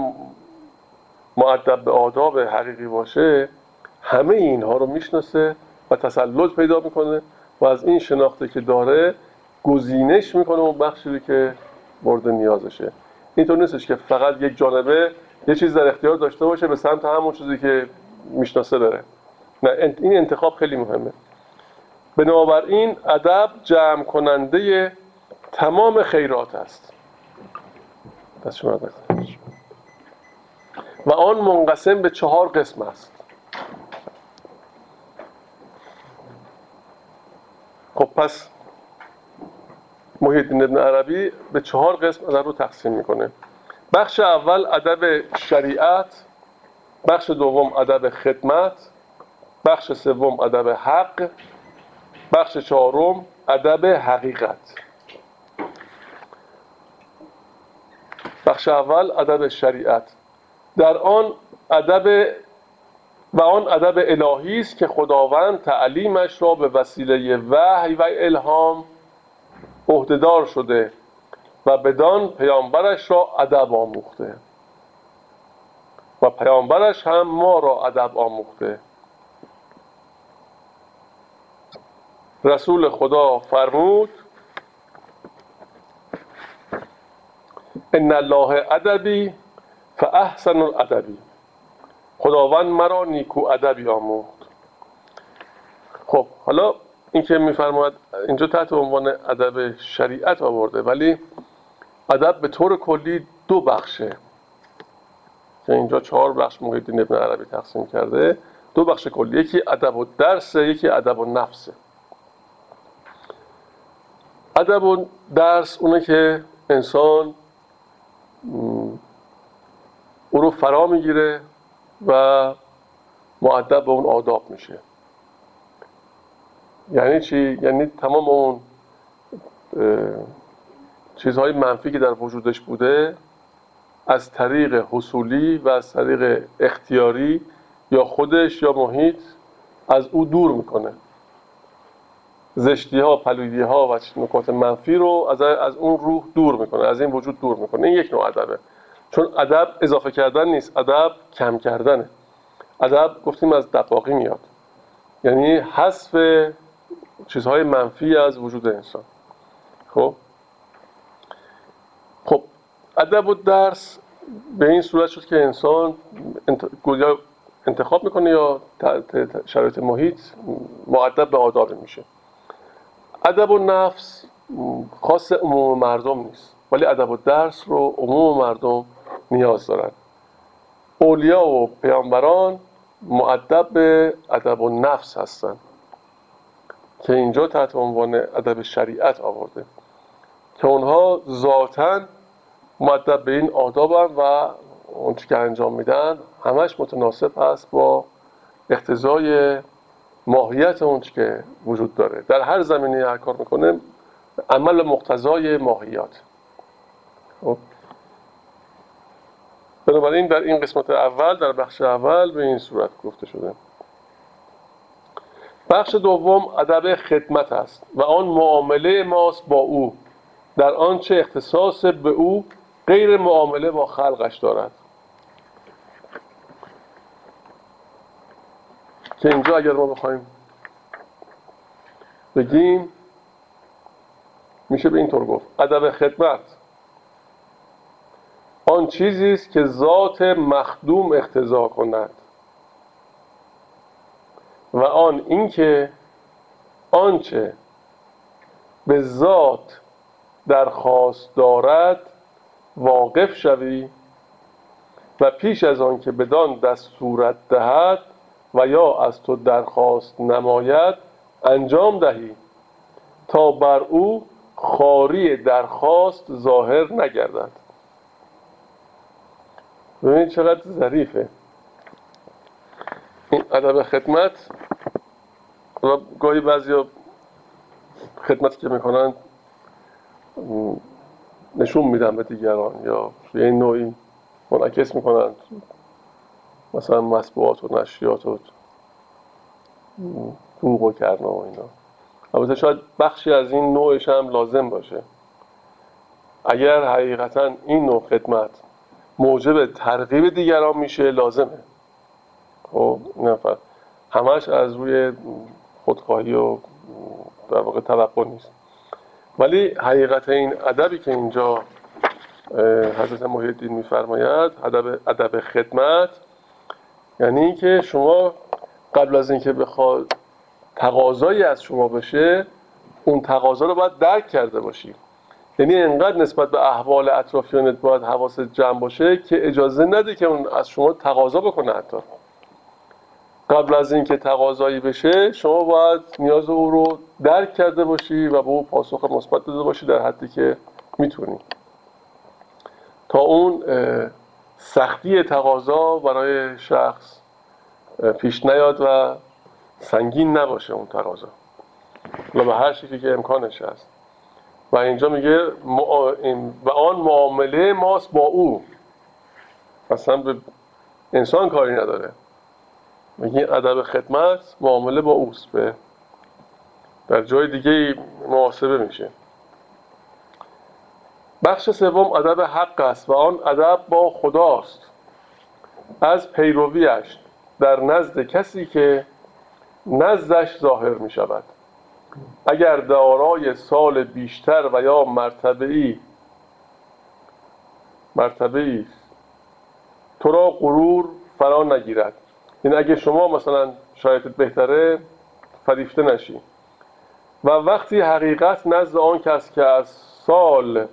معدب به آداب حقیقی باشه همه اینها رو می‌شناسه و تسلط پیدا می‌کنه و از این شناخته که داره گزینش می‌کنه اون بخشی که مورد نیازشه. اینطور نیستش که فقط یک جانبه یه چیز در اختیار داشته باشه به سمت همون چیزی که می‌شناسه بره. نه این انتخاب خیلی مهمه. بنابراین ادب جمع کننده تمام خیرات است. دست شما و آن منقسم به چهار قسم است. خب پس محیط ابن عربی به چهار قسم ادب رو تقسیم می‌کنه. بخش اول ادب شریعت بخش دوم ادب خدمت بخش سوم ادب حق بخش چهارم ادب حقیقت. بخش اول ادب شریعت. در آن ادب و آن ادب الهی است که خداوند تعلیمش را به وسیله وحی و الهام عهدهدار شده. و بدان پیامبرش را ادب آموخته. و پیامبرش هم ما را ادب آموخته. رسول خدا فرمود ان الله ادبی فاحسن الادبی خداوند مرا نیکو ادبی آموخت. خب حالا این که میفرماید اینجا تحت عنوان ادب شریعت آورده ولی ادب به طور کلی دو بخشه. که اینجا چهار بخش محیدین ابن عربی تقسیم کرده. دو بخش کلی یکی ادب و درسه یکی ادب و نفسه. ادب و درس اونه که انسان او رو فرا می‌گیره و معدب به اون آداب میشه. یعنی چی؟ یعنی تمام اون چیزهای منفی که در وجودش بوده از طریق حصولی و از طریق اختیاری یا خودش یا محیط از او دور می‌کنه. زشتی ها پلودی ها و نکات منفی رو از, از اون روح دور می‌کنه از این وجود دور می‌کنه. این یک نوع ادبه. چون ادب اضافه کردن نیست ادب کم کردنه. ادب گفتیم از دقاقی میاد. یعنی حذف چیزهای منفی از وجود انسان. خب؟ ادب و درس به این صورت شد که انسان انتخاب می‌کنه یا شرایط محیط معدب به آداب میشه. ادب و نفس خاص عموم مردم نیست ولی ادب و درس رو عموم مردم نیاز دارن. اولیا و پیامبران معدب به ادب و نفس هستن که اینجا تحت عنوان ادب شریعت آورده. که اونها ذاتا معدب به این آدابن و اونچه که انجام میدن همش متناسب هست با اقتضای ماهیت اونچه که وجود داره. در هر زمینه هر کار می‌کنه عمل مقتضای ماهیت خب. بنابراین در این قسمت اول در بخش اول به این صورت گفته شده. بخش دوم ادب خدمت است و آن معامله ماست با او. در آنچه اختصاص به او غیر معامله با خلقش دارد که اینجا اگر ما بخوایم بگیم میشه به اینطور گفت. ادب خدمت. آن چیزی است که ذات مخدوم اختزا کند. و آن اینکه آنچه به ذات درخواست دارد واقف شوی و پیش از آن که بدان دستورت دهد و یا از تو درخواست نماید انجام دهی تا بر او خاری درخواست ظاهر نگردد. ببینید چقدر ظریفه. این ادب خدمت و گاهی بعضی خدمتی که می‌کنن نشون میدن به دیگران یا یه نوعی منعکس می‌کنن. مثلا مسبوعات و نشریات و حقوق و کرنا و اینا. البته شاید بخشی از این نوعش هم لازم باشه. اگر حقیقتا این نوع خدمت موجب ترغیب دیگران میشه لازمه. خب نفر. همش از روی خودخواهی و در واقع توقع نیست. ولی حقیقت این ادبی که اینجا حضرت محی الدین میفرماید ادب ادب خدمت یعنی که شما قبل از اینکه بخواد تقاضایی از شما بشه اون تقاضا رو باید درک کرده باشی. یعنی انقدر نسبت به احوال اطرافیانت باید حواست جمع باشه که اجازه نده که اون از شما تقاضا بکنه حتی. قبل از اینکه تقاضایی بشه شما باید نیاز او رو درک کرده باشی و به او پاسخ مثبت داده باشی در حدی که می‌تونی. تا اون سختی تقاضا برای شخص پیش نیاد و سنگین نباشه اون تقاضا. و به هر شکلی که امکانش هست. و اینجا میگه و آن معامله ماست با او. اصلا به انسان کاری نداره. میگه ادب خدمت معامله با اوست به در جای دیگه محاسبه میشه. بخش سوم ادب حق است و آن ادب با خداست. از پیرویش در نزد کسی که نزدش ظاهر می شود اگر دارای سال بیشتر و یا مرتبه ای مرتبه ای تو را غرور فرا نگیرد. این یعنی اگه شما مثلا شایدت بهتره فریفته نشی. و وقتی حقیقت نزد آن کس که از سال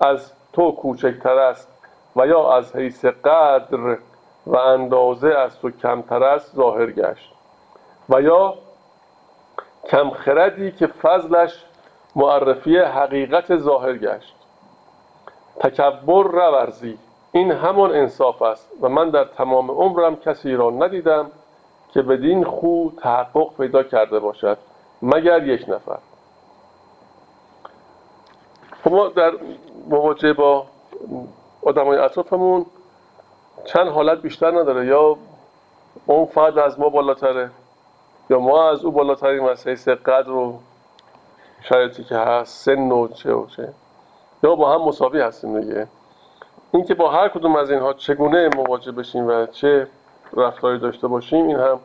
از تو کوچکتر است و یا از حیث قدر و اندازه از تو کمتر است ظاهر گشت. و یا کم خردی که فضلش معرفی حقیقت ظاهر گشت. تکبر رورزی این همان انصاف است و من در تمام عمرم کسی را ندیدم که بدین خو تحقق پیدا کرده باشد مگر یک نفر. ما در مواجهه با آدمای اطرافمون چند حالت بیشتر نداره یا اون فرد از ما بالاتره یا ما از او بالاتریم از حیث قدر و شرایطی که هست سن و چه و چه. یا با هم مساوی هستیم دیگه. اینکه با هر کدوم از اینها چگونه مواجه بشیم و چه رفتاری داشته باشیم این هم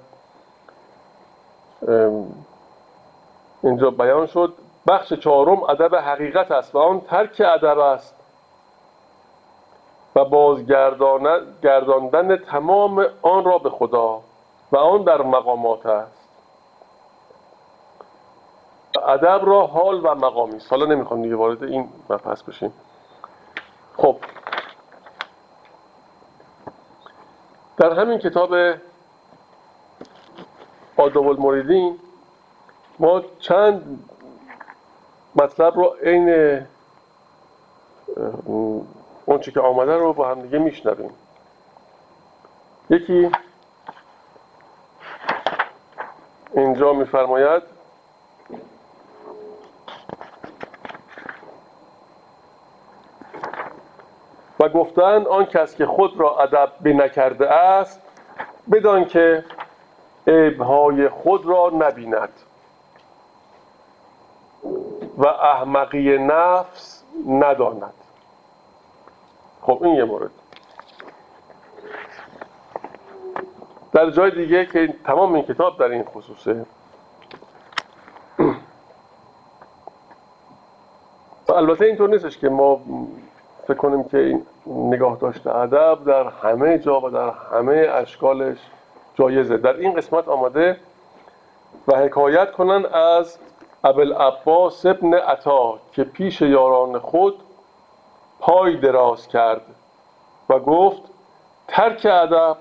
اینجا بیان شد. بخش چهارم ادب حقیقت است و آن ترک ادب است و بازگرداندن تمام آن را به خدا و آن در مقامات است. ادب را حال و مقامی است. حالا نمی‌خوام دیگه وارد این مبحث بشیم. خب در همین کتاب آداب المریدین ما چند مطلب رو عین اون که آمده رو با هم دیگه میشنویم. یکی اینجا میفرماید و گفتن آن کس که خود را ادب نکرده است بدان که عیبهای خود را نبیند. و احمقی نفس نداند. خب این یه مورد. در جای دیگه که تمام این کتاب در این خصوصه البته اینطور نیستش که ما فکر کنیم که این نگاه داشته ادب در همه جا و در همه اشکالش جایزه. در این قسمت آمده و حکایت کنن از ابل عباس ابن عطا که پیش یاران خود پای دراز کرد و گفت ترک ادب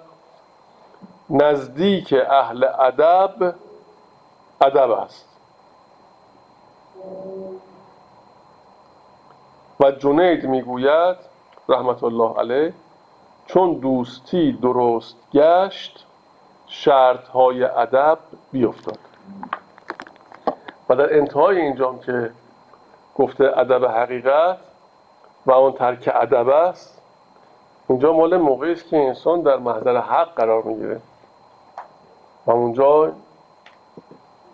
نزدیک اهل ادب ادب است. و جنید می‌گوید رحمت الله علیه چون دوستی درست گشت شرط های ادب بیفتاد. و در انتهای اینجام که گفته ادب حقیقت و اون ترک ادب است اینجا مال موقعی است که انسان در محضر حق قرار می‌گیره. و اونجا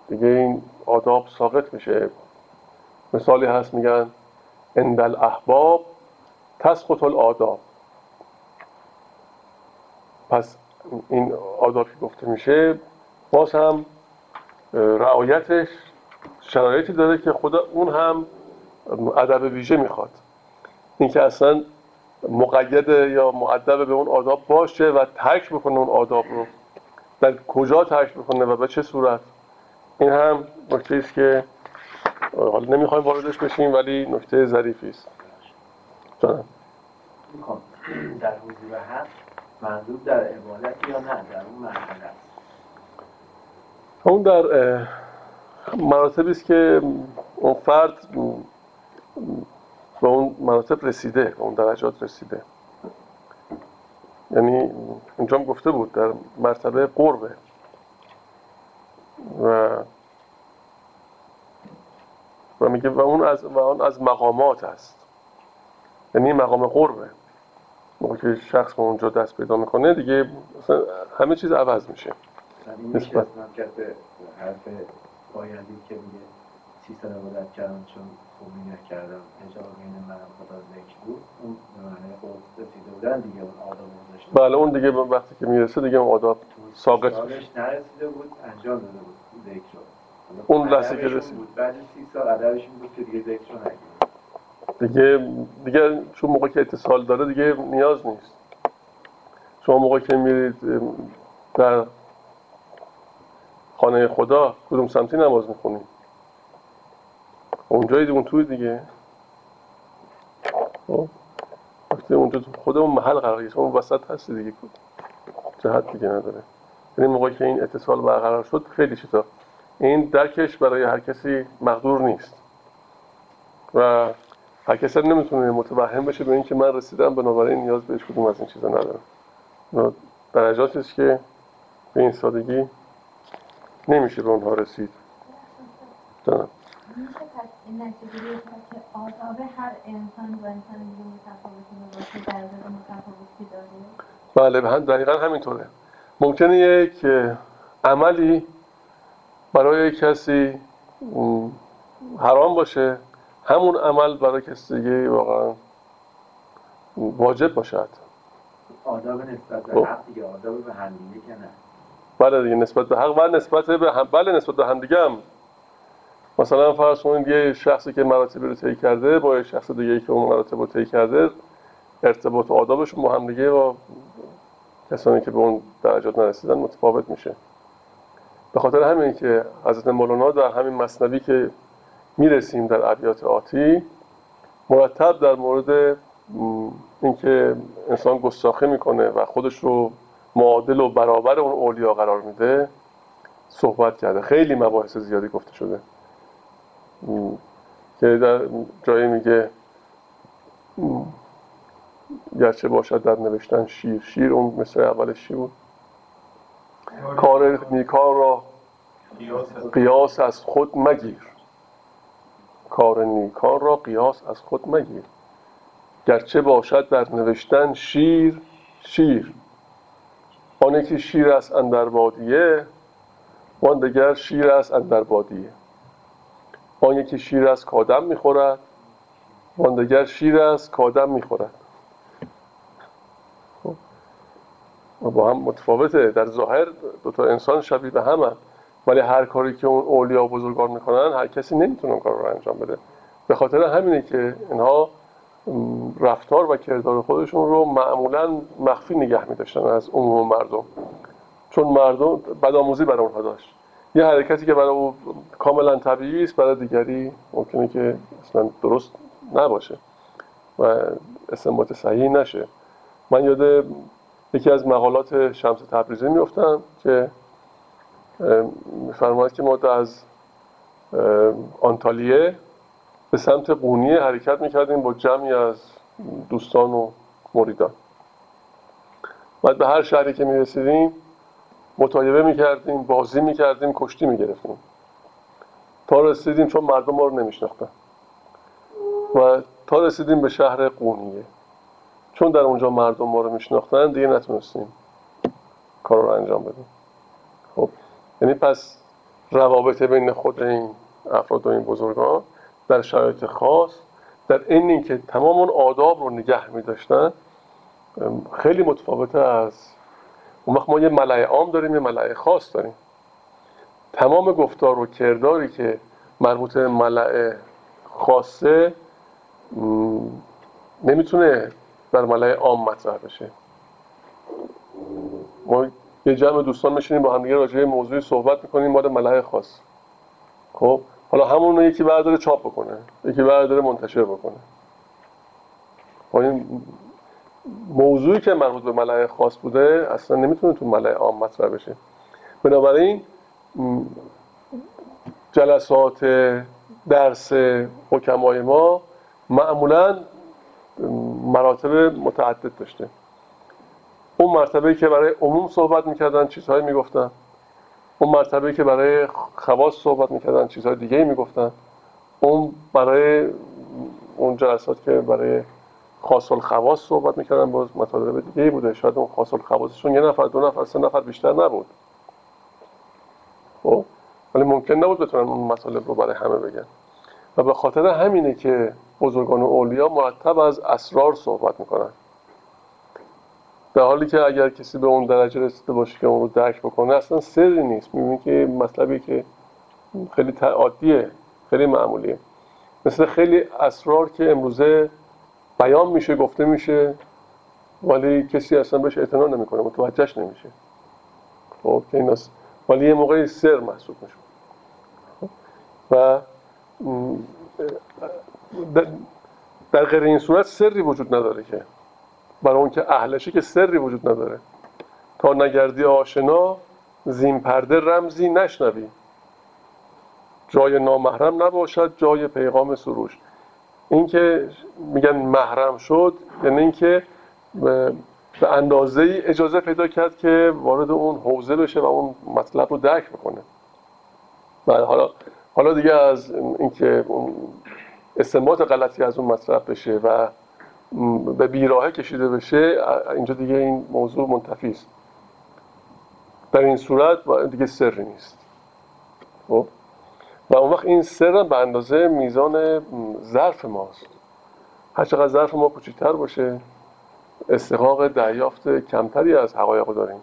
دیگه این آداب ساقط میشه. مثالی هست میگن اندل احباب تسقط الاداب پس این آداب که گفته میشه باز هم رعایتش شرایطی داره که خدا اون هم ادب ویژه می‌خواد. اینکه اصلا مقید یا معدب به اون آداب باشه و ترک بکنه اون آداب رو. در کجا ترک بکنه و به چه صورت؟ این هم نکته است که حالا نمی‌خوایم واردش بشیم ولی نکته ظریفی است. جانم. در حضور حق منظور در عبادت یا نه؟ در اون مرحله اون در مراتبی است که اون فرد به اون مراتب رسیده به اون درجات رسیده. یعنی اینجا گفته بود در مرتبه قربه. و میگه و اون از و اون از مقامات است. یعنی مقام قربه. موقع که شخص به اونجا دست پیدا می‌کنه دیگه مثلا همه چیز عوض میشه. نسبت حرف پایانی که میگه سی سال عبادت کردم چون خوبی نکردم اجاب بین من خدا ذکر بود اون به معنی خود رسیده بودن دیگه اون آداب گذاشته بله اون دیگه وقتی که می‌رسه دیگه اون آداب ساقط میشه نرسیده بود انجام داده بود ذکر رو. اون لحظه که رسید بعد سی سال این بود که دیگه ذکر دیگه دیگه چون موقع که اتصال داره دیگه نیاز نیست. شما موقع که میرید در خانه خدا کدوم سمتی نماز می‌خونید؟ اونجایی اون توی دیگه. خب وقتی اونجا خود اون محل قرار گرفت اون وسط هستی دیگه. جهت دیگه نداره. یعنی موقعی که این اتصال برقرار شد خیلی چیزا این درکش برای هر کسی مقدور نیست. و هر کسی نمی‌تونه متوهم بشه به اینکه من رسیدم بنابراین نیاز به کدوم از این چیزا ندارم. درجاتی است که به این سادگی نمیشه به اونها رسید. دارم بله هم دقیقا همینطوره. ممکنه یک عملی برای کسی حرام باشه همون عمل برای کسی دیگه واقعا واجب باشد آداب نسبت به خب. حق دیگه آداب به همدیگه که نه. بله دیگه نسبت به حق و نسبت به هم بله نسبت به همدیگه هم. مثلا فرض کنید یه شخصی که مراتب رو طی کرده با یه شخص دیگه که اون مراتب رو طی کرده ارتباط و آدابشون با همدیگه و کسانی که به اون درجات نرسیدن متفاوت میشه. به خاطر همین که حضرت مولانا در همین مصنوی که می‌رسیم در ابیات آتی مرتب در مورد اینکه انسان گستاخی می‌کنه و خودش رو معادل و برابر اون اولیا قرار میده صحبت کرده. خیلی مباحث زیادی گفته شده. که در جایی میگه گرچه باشد در نوشتن شیر. شیر اون مثل اول شیر بود؟ کار نیکار را قیاس از خود مگیر. کار نیکار را قیاس از خود مگیر. گرچه باشد در نوشتن شیر شیر. آن که شیر است اندر بادیه وان دگر شیر است اندر بادیه آن یکی شیر است کادم می‌خورد وان دگر شیر است کادم می‌خورد خب. با هم متفاوته. در ظاهر دو تا انسان شبیه به هم ولی هر کاری که اون اولیا و بزرگان می‌کنن هر کسی نمی‌تونه اون کار رو انجام بده. به خاطر همینه که اینها رفتار و کردار خودشون رو معمولا مخفی نگه میداشتن از عموم مردم. چون مردم بدآموزی برای اونها داشت. یه حرکتی که برای او کاملا طبیعی است برای دیگری ممکنه که اصلا درست نباشه و استنباط صحیح نشه. من یاد یکی از مقالات شمس تبریزی میفتم که میفرماید که ما از آنتالیه به سمت قونیه حرکت می‌کردیم با جمعی از دوستان و مریدان. بعد به هر شهری که می‌رسیدیم مطالبه می‌کردیم بازی می‌کردیم کشتی می‌گرفتیم. تا رسیدیم چون مردم ما رو نمیشناختن. و تا رسیدیم به شهر قونیه. چون در اونجا مردم ما رو میشناختن دیگه نتونستیم کار رو انجام بدیم. خب یعنی پس روابط بین خود این افراد و این بزرگان در شرایط خاص در این اینکه تمام اون آداب رو نگه می داشتن خیلی متفاوته از اون وقت ما یه ملعه عام داریم یه ملعه خاص داریم. تمام گفتار و کرداری که مربوط به ملعه خاصه نمی‌تونه در ملعه عام مطرح بشه. ما یه جمع دوستان میشینیم با همدیگه راجع به موضوعی صحبت می‌کنیم مال ملعه خاص. خب؟ حالا همون رو یکی برداره چاپ بکنه یکی برداره منتشر بکنه. خب این موضوعی که مربوط به ملعه خاص بوده اصلا نمی‌تونه تو ملعه عام مطرح بشه. بنابراین جلسات درس حکمای ما معمولا مراتب متعدد داشته. اون مرتبه که برای عموم صحبت می‌کردن چیزهایی می‌گفتن. اون مرتبه که برای خواص صحبت می‌کردن چیزهای دیگه می‌گفتن. اون برای اون جلسات که برای خاص الخواص صحبت می‌کردن باز مطالب دیگه بوده. شاید اون خاص الخواصشون یه نفر دو نفر سه نفر بیشتر نبود. خب؟ ولی ممکن نبود بتونن اون مطالب رو برای همه بگن. و به خاطر همینه که بزرگان و اولیا مرتب از اسرار صحبت می‌کنن. در حالی که اگر کسی به اون درجه رسیده باشه که اون رو درک بکنه اصلا سری نیست. می‌بینی که مطلبی که خیلی عادیه خیلی معمولیه. مثل خیلی اسرار که امروزه بیان میشه گفته میشه ولی کسی اصلا بهش اعتنا نمی‌کنه متوجهش نمیشه. خب که این ولی یه موقعی سر محسوب میشه. و در غیر این صورت سری وجود نداره که. برای اون که اهلشه که سری وجود نداره. تا نگردی آشنا زین پرده رمزی نشنوی. جای نامحرم نباشد جای پیغام سروش. این که میگن محرم شد یعنی اینکه به اندازه ای اجازه پیدا کرد که وارد اون حوزه بشه و اون مطلب رو درک بکنه. و حالا حالا دیگه از اینکه استنباط غلطی از اون مطلب بشه و به بیراهه کشیده بشه اینجا دیگه این موضوع منتفی است. در این صورت دیگه سری نیست. خب؟ و اون وقت این سر به اندازه میزان ظرف ماست. هر چقدر ظرف ما کوچکتر باشه استحقاق دریافت کمتری از حقایق داریم.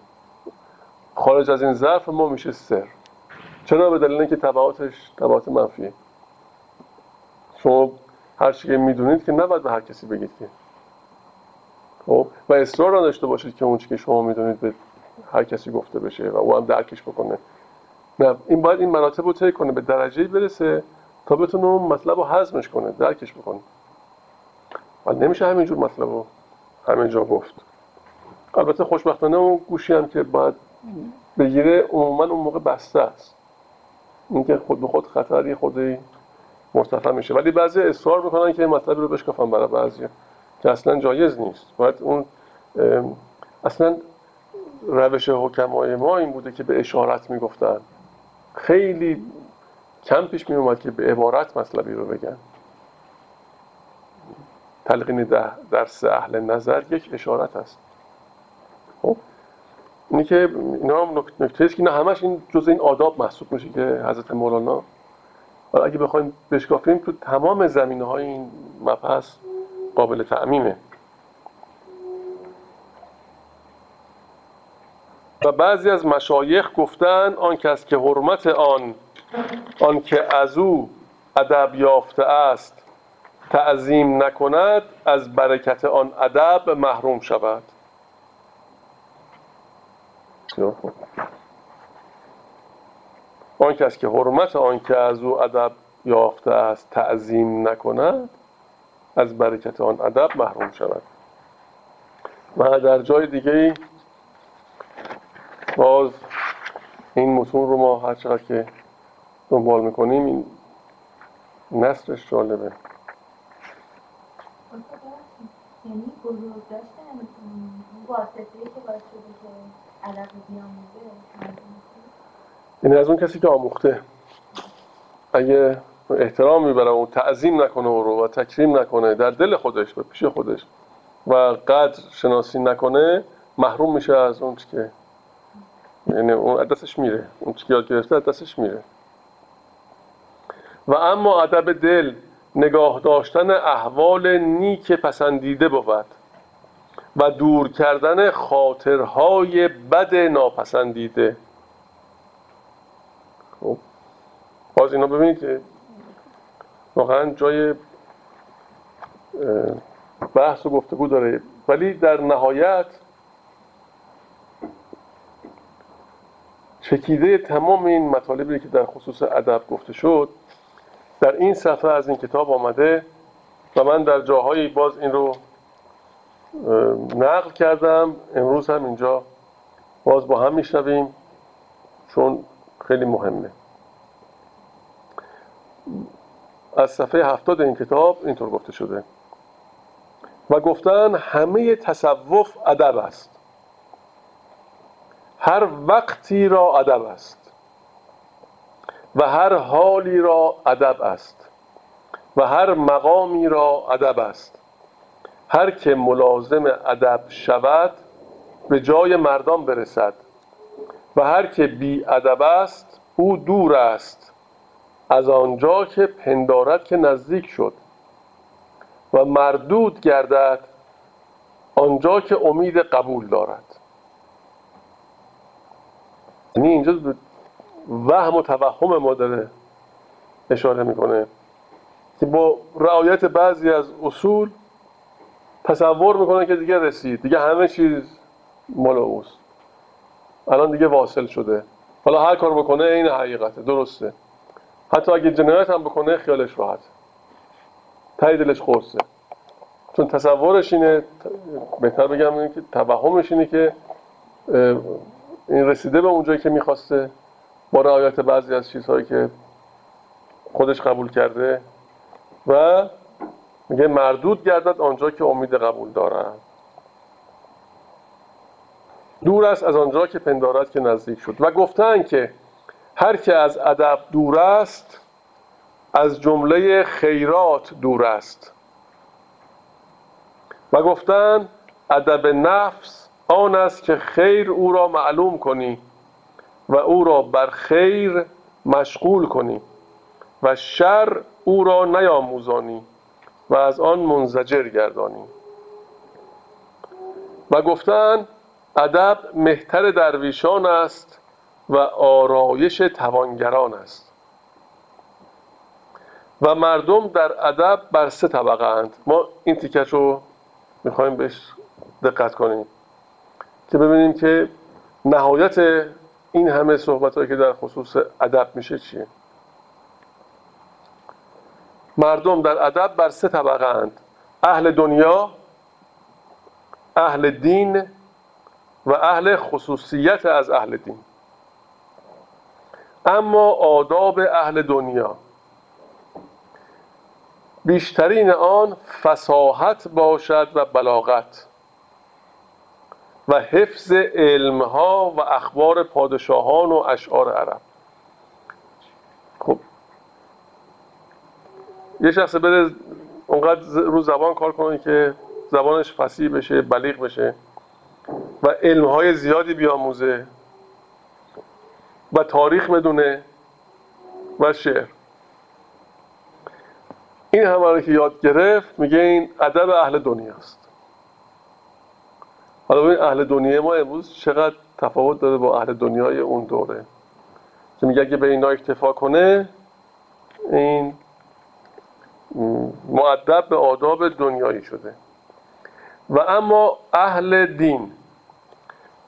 خارج از این ظرف ما میشه سر. چرا؟ به دلیل اینکه تبعاتش تبعات منفیه. شما هر چی که می‌دونید که نباید به هر کسی بگید که. خب و اصرار را داشته باشید که اون چی که شما می‌دونید به هر کسی گفته بشه و او هم درکش بکنه. نه این باید این مراتب رو طی کنه به درجه برسه تا بتونه اون مطلب رو هضمش کنه درکش بکنه. ولی نمیشه همینجور مطلب رو همینجا گفت. البته خوشبختانه اون گوشی هم که باید بگیره عموما اون موقع بسته است. اینکه خود به خود خطری خودی مرتفع میشه. ولی بعضی اصرار می‌کنن که مطلب رو بشکافن برای بعضی. که اصلا جایز نیست. باید اون اصلا روش حکمای ما این بوده که به اشارت می‌گفتن. خیلی کم پیش می اومد که به عبارت مطلبی رو بگن. تلقین درس اهل نظر یک اشارت است. خب؟ اینی که اینا هم نکته است که نه همش این جز این آداب محسوب میشه که حضرت مولانا ولی اگه بخوایم بشکافیم تو تمام زمینه های این مبحث قابل تعمیمه. و بعضی از مشایخ گفتن آن کس که حرمت آن آن که از او ادب یافته است تعظیم نکند از برکت آن ادب محروم شود. آن کس که حرمت آن که از او ادب یافته است تعظیم نکند از برکت آن ادب محروم شود. و در جای دیگه باز این متون رو ما هر چقدر که دنبال می‌کنیم این نصرش جالبه. یعنی یعنی از اون کسی که آموخته. اگه احترام می‌بره و تعظیم نکنه او رو و تکریم نکنه در دل خودش و پیش خودش و قدر شناسی نکنه محروم میشه از اون که یعنی اون دستش میره. اون چی یاد گرفته دستش میره. و اما ادب دل نگاه داشتن احوال نیک پسندیده بود و دور کردن خاطرهای بد ناپسندیده خب باز اینا ببینید واقعا جای بحث و گفتگو داره. ولی در نهایت چکیده تمام این مطالبی که در خصوص ادب گفته شد در این صفحه از این کتاب آمده و من در جاهایی باز این رو نقل کردم. امروز هم اینجا باز با هم میشنویم چون خیلی مهمه. از صفحه هفتاد این کتاب اینطور گفته شده. و گفتن همه تصوف ادب است. هر وقتی را ادب است. و هر حالی را ادب است. و هر مقامی را ادب است. هر که ملازم ادب شود به جای مردان برسد. و هر که بی ادب است او دور است. از آنجا که پندارد که نزدیک شد و مردود گردد آنجا که امید قبول دارد. یعنی اینجا وهم و توهم ما داره اشاره می‌کنه. که با رعایت بعضی از اصول تصور می‌کنه که دیگه رسید. دیگه همه چیز مال اوست. الان دیگه واصل شده. حالا هر کار بکنه این حقیقته. درسته. حتی اگه جنایت هم بکنه خیالش راحت. تایی دلش خورسه. چون تصورش اینه بهتر بگم اینه که توهمش اینه که این رسیده به اونجایی که می‌خواسته. با رعایت بعضی از چیزهایی که خودش قبول کرده و میگه مردود گردد آنجا که امید قبول دارد دور است از آنجا که پندارد که نزدیک شد. و گفتن که هر که از ادب دور است از جمله خیرات دور است. و گفتن ادب نفس آن است که خیر او را معلوم کنی و او را بر خیر مشغول کنی و شر او را نیاموزانی و از آن منزجر گردانی. و گفتن ادب مهتر درویشان است و آرایش توانگران است. و مردم در ادب بر سه طبقه اند. ما این تیکش رو می‌خوایم بهش دقت کنیم که ببینیم که نهایت این همه صحبت که در خصوص ادب میشه چیه. مردم در ادب بر سه طبقه اند. اهل دنیا اهل دین و اهل خصوصیت از اهل دین. اما آداب اهل دنیا. بیشترین آن فساحت باشد و بلاغت و حفظ علمها و اخبار پادشاهان و اشعار عرب. خب. یه شخص بره اونقدر رو زبان کار کنه که زبانش فسیح بشه بلیغ بشه و علمهای زیادی بیاموزه. و تاریخ بدونه و شعر. این همه که یاد گرفت میگه این ادب اهل دنیاست حالا ببین اهل دنیا ما امروز چقدر تفاوت داره با اهل دنیای اون دوره. که میگه اگه به اینا اکتفا کنه این معدب به آداب دنیایی شده. و اما اهل دین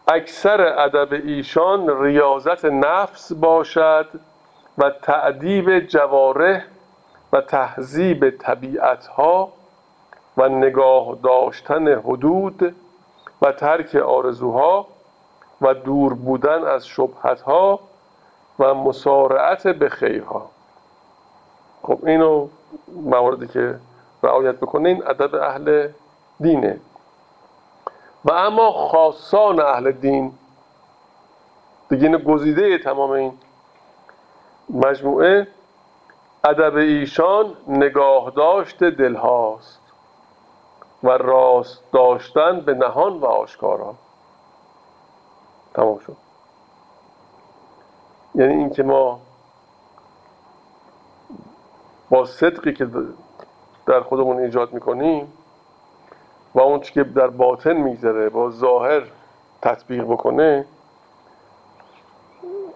اکثر ادب ایشان ریاضت نفس باشد و تعدیب جواره و تهذیب طبیعتها و نگاه داشتن حدود و ترک آرزوها و دور بودن از شبهتها و مسارعت به خیرها. خب اینو مواردی که رعایت بکنه این ادب اهل دینه. و اما خاصان اهل دین دیگه گزیده تمام این مجموعه ادب ایشان نگاه داشت دل هاست و راست داشتن به نهان و آشکارا. تمام شد. یعنی اینکه ما با صدقی که در خودمون ایجاد می‌کنیم و اون که در باطن میگذره با ظاهر تطبیق بکنه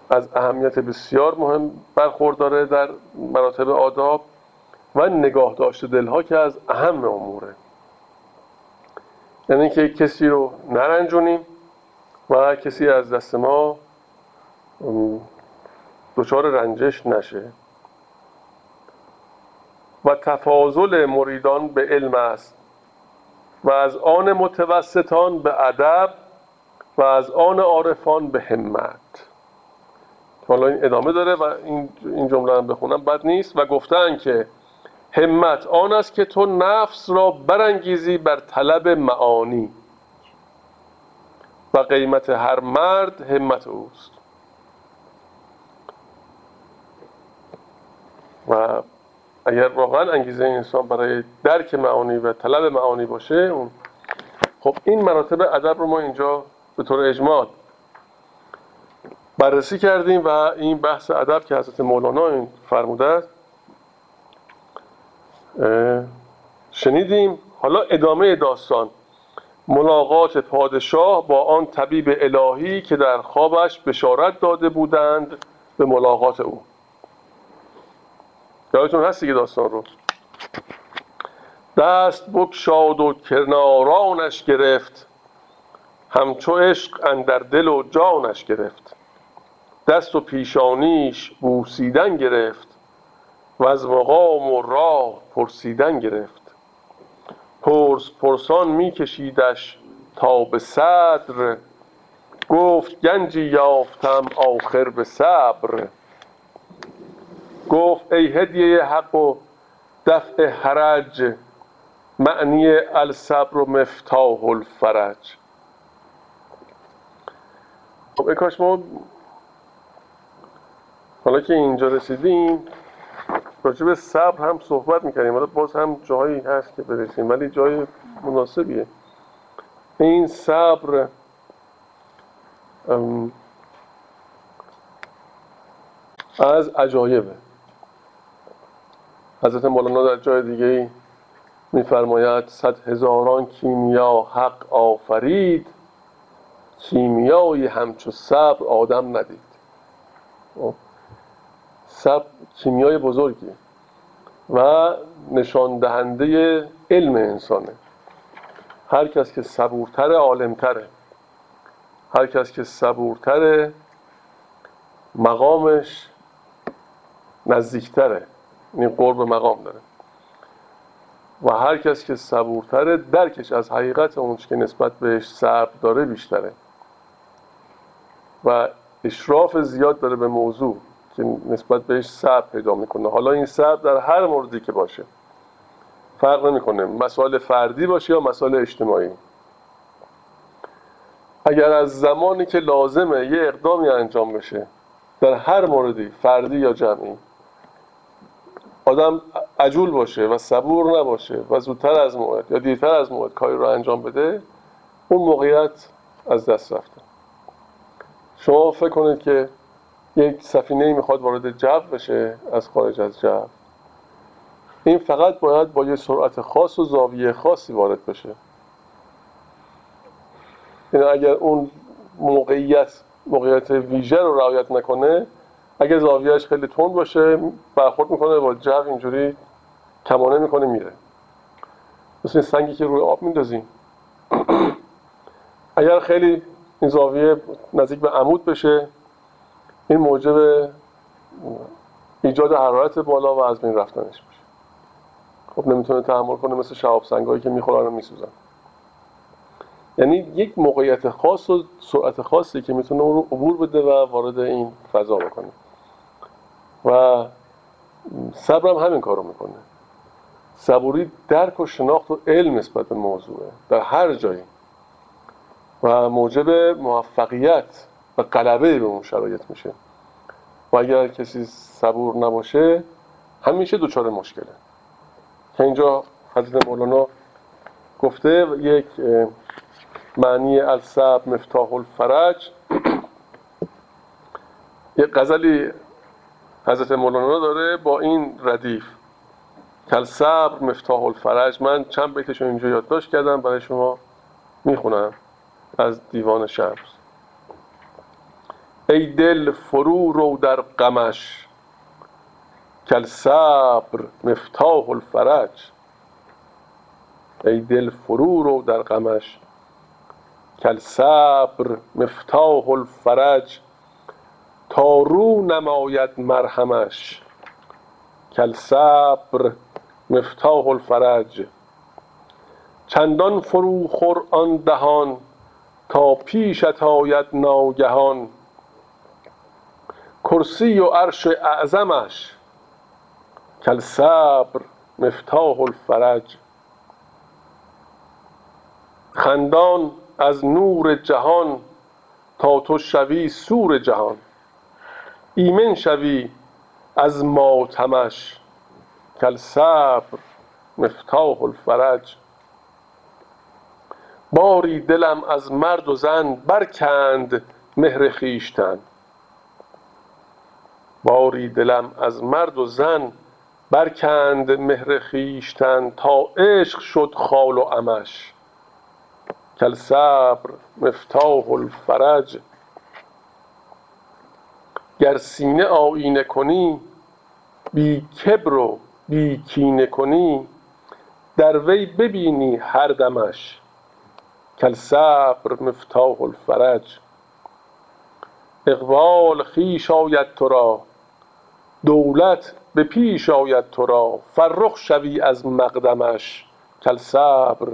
از اهمیت بسیار مهم برخورداره در مراتب آداب و نگاه داشته دلها که از اهم اموره. یعنی که کسی رو نرنجونیم و کسی از دست ما دچار رنجش نشه. و تفاضل مریدان به علم است. و از آن متوسطان به ادب و از آن عارفان به همت. حالا این ادامه داره و این این جمله هم بخونم بد نیست. و گفتن که همت آن است که تو نفس را برانگیزی بر طلب معانی. و قیمت هر مرد همت اوست. و اگر واقعا انگیزه انسان برای درک معانی و طلب معانی باشه اون خب این مراتب ادب رو ما اینجا به طور اجمال بررسی کردیم و این بحث ادب که حضرت مولانا این فرموده است شنیدیم. حالا ادامه داستان. ملاقات پادشاه با آن طبیب الهی که در خوابش بشارت داده بودند به ملاقات او. یادتون هستی که داستان رو. دست بکشاد و کنارانش گرفت. همچو عشق اندر دل و جانش گرفت. دست و پیشانیش بوسیدن گرفت. و از مقام و راه پرسیدن گرفت. پرس پرسان میکشیدش تا به صدر. گفت گنجی یافتم آخر به صبر. گفت ای هدیه حق و دفع حرج معنی الصبر و مفتاح الفرج. خب ای کاش ما حالا که اینجا رسیدیم راجع به صبر هم صحبت می‌کنیم حالا باز هم جایی هست که برسیم ولی جای مناسبیه. این صبر از عجایبه. حضرت مولانا در جای دیگه میفرماید صد هزاران کیمیا حق آفرید کیمیایی همچو صبر آدم ندید. خب؟ صبر کیمیای بزرگی و نشان دهنده علم انسانه. هر کس که صبورتره عالمتره. هر کس که صبورتره مقامش نزدیکتره. این قرب مقام داره. و هر کس که صبورتره درکش از حقیقت اون که نسبت بهش صبر داره بیشتره. و اشراف زیاد داره به موضوع که نسبت بهش صبر پیدا می‌کنه. حالا این صبر در هر موردی که باشه. فرق نمی‌کنه. مسائل فردی باشه یا مسائل اجتماعی. اگر از زمانی که لازمه یه اقدامی انجام بشه در هر موردی فردی یا جمعی آدم عجول باشه و صبور نباشه و زودتر از موعد یا دیرتر از موعد کاری رو انجام بده اون موقعیت از دست رفته. شما فکر کنید که یک سفینه می‌خواد وارد جو بشه از خارج از جو. این فقط باید با یه سرعت خاص و زاویه خاصی وارد بشه. این یعنی اگر اون موقعیت موقعیت ویژه رو رعایت نکنه اگه زاویهش خیلی تند باشه برخورد می‌کنه با جو اینجوری کمانه می‌کنه میره. مثل این سنگی که روی آب میندازیم. اگر خیلی این زاویه نزدیک به عمود بشه این موجب ایجاد حرارت بالا و از بین رفتنش میشه. خب نمی‌تونه تحمل کنه مثل شهاب سنگایی که می‌خورن و میسوزن. یعنی یک موقعیت خاص و سرعت خاصی که می‌تونه اون رو عبور بده و وارد این فضا بکنه. و صبرم همین کارو می‌کنه. صبوری درک و شناخت و علم نسبت به موضوعه در هر جایی. و موجب موفقیت و غلبه به اون شرایط میشه. و اگر کسی صبور نباشه همیشه دچار مشکله. که اینجا حضرت مولانا گفته یک معنی الصبر مفتاح الفرج. یک غزلی حضرت مولانا داره با این ردیف کل صبر مفتاح الفرج من چند بیتش اینجا یادداشت کردم برای شما می‌خونم از دیوان شمس. ای دل فرو رو در غمش کل صبر مفتاح الفرج. ای دل فرو رو در غمش کل صبر مفتاح الفرج. تا رو نماید مرهمش. کل صبر مفتاح الفرج. چندان فرو خور آن دهان تا پیشت آید ناگهان. کرسی و عرش اعظمش. کل صبر مفتاح الفرج. خندان از نور جهان تا تو شوی سور جهان. ایمن شوی از ماتمش کل صبر مفتاح الفرج. باری دلم از مرد و زن برکند مهر خیشتن باری دلم از مرد و زن برکند مهر خیشتن تا عشق شد خال و امش. کل صبر مفتاح الفرج. گر سینه آینه کنی بی کبر و بی کینه کنی در وی ببینی هر دمش کل صبر مفتاح الفرج. اقبال خیش آید تو را دولت به پیش آید تو را فرخ شوی از مقدمش کل صبر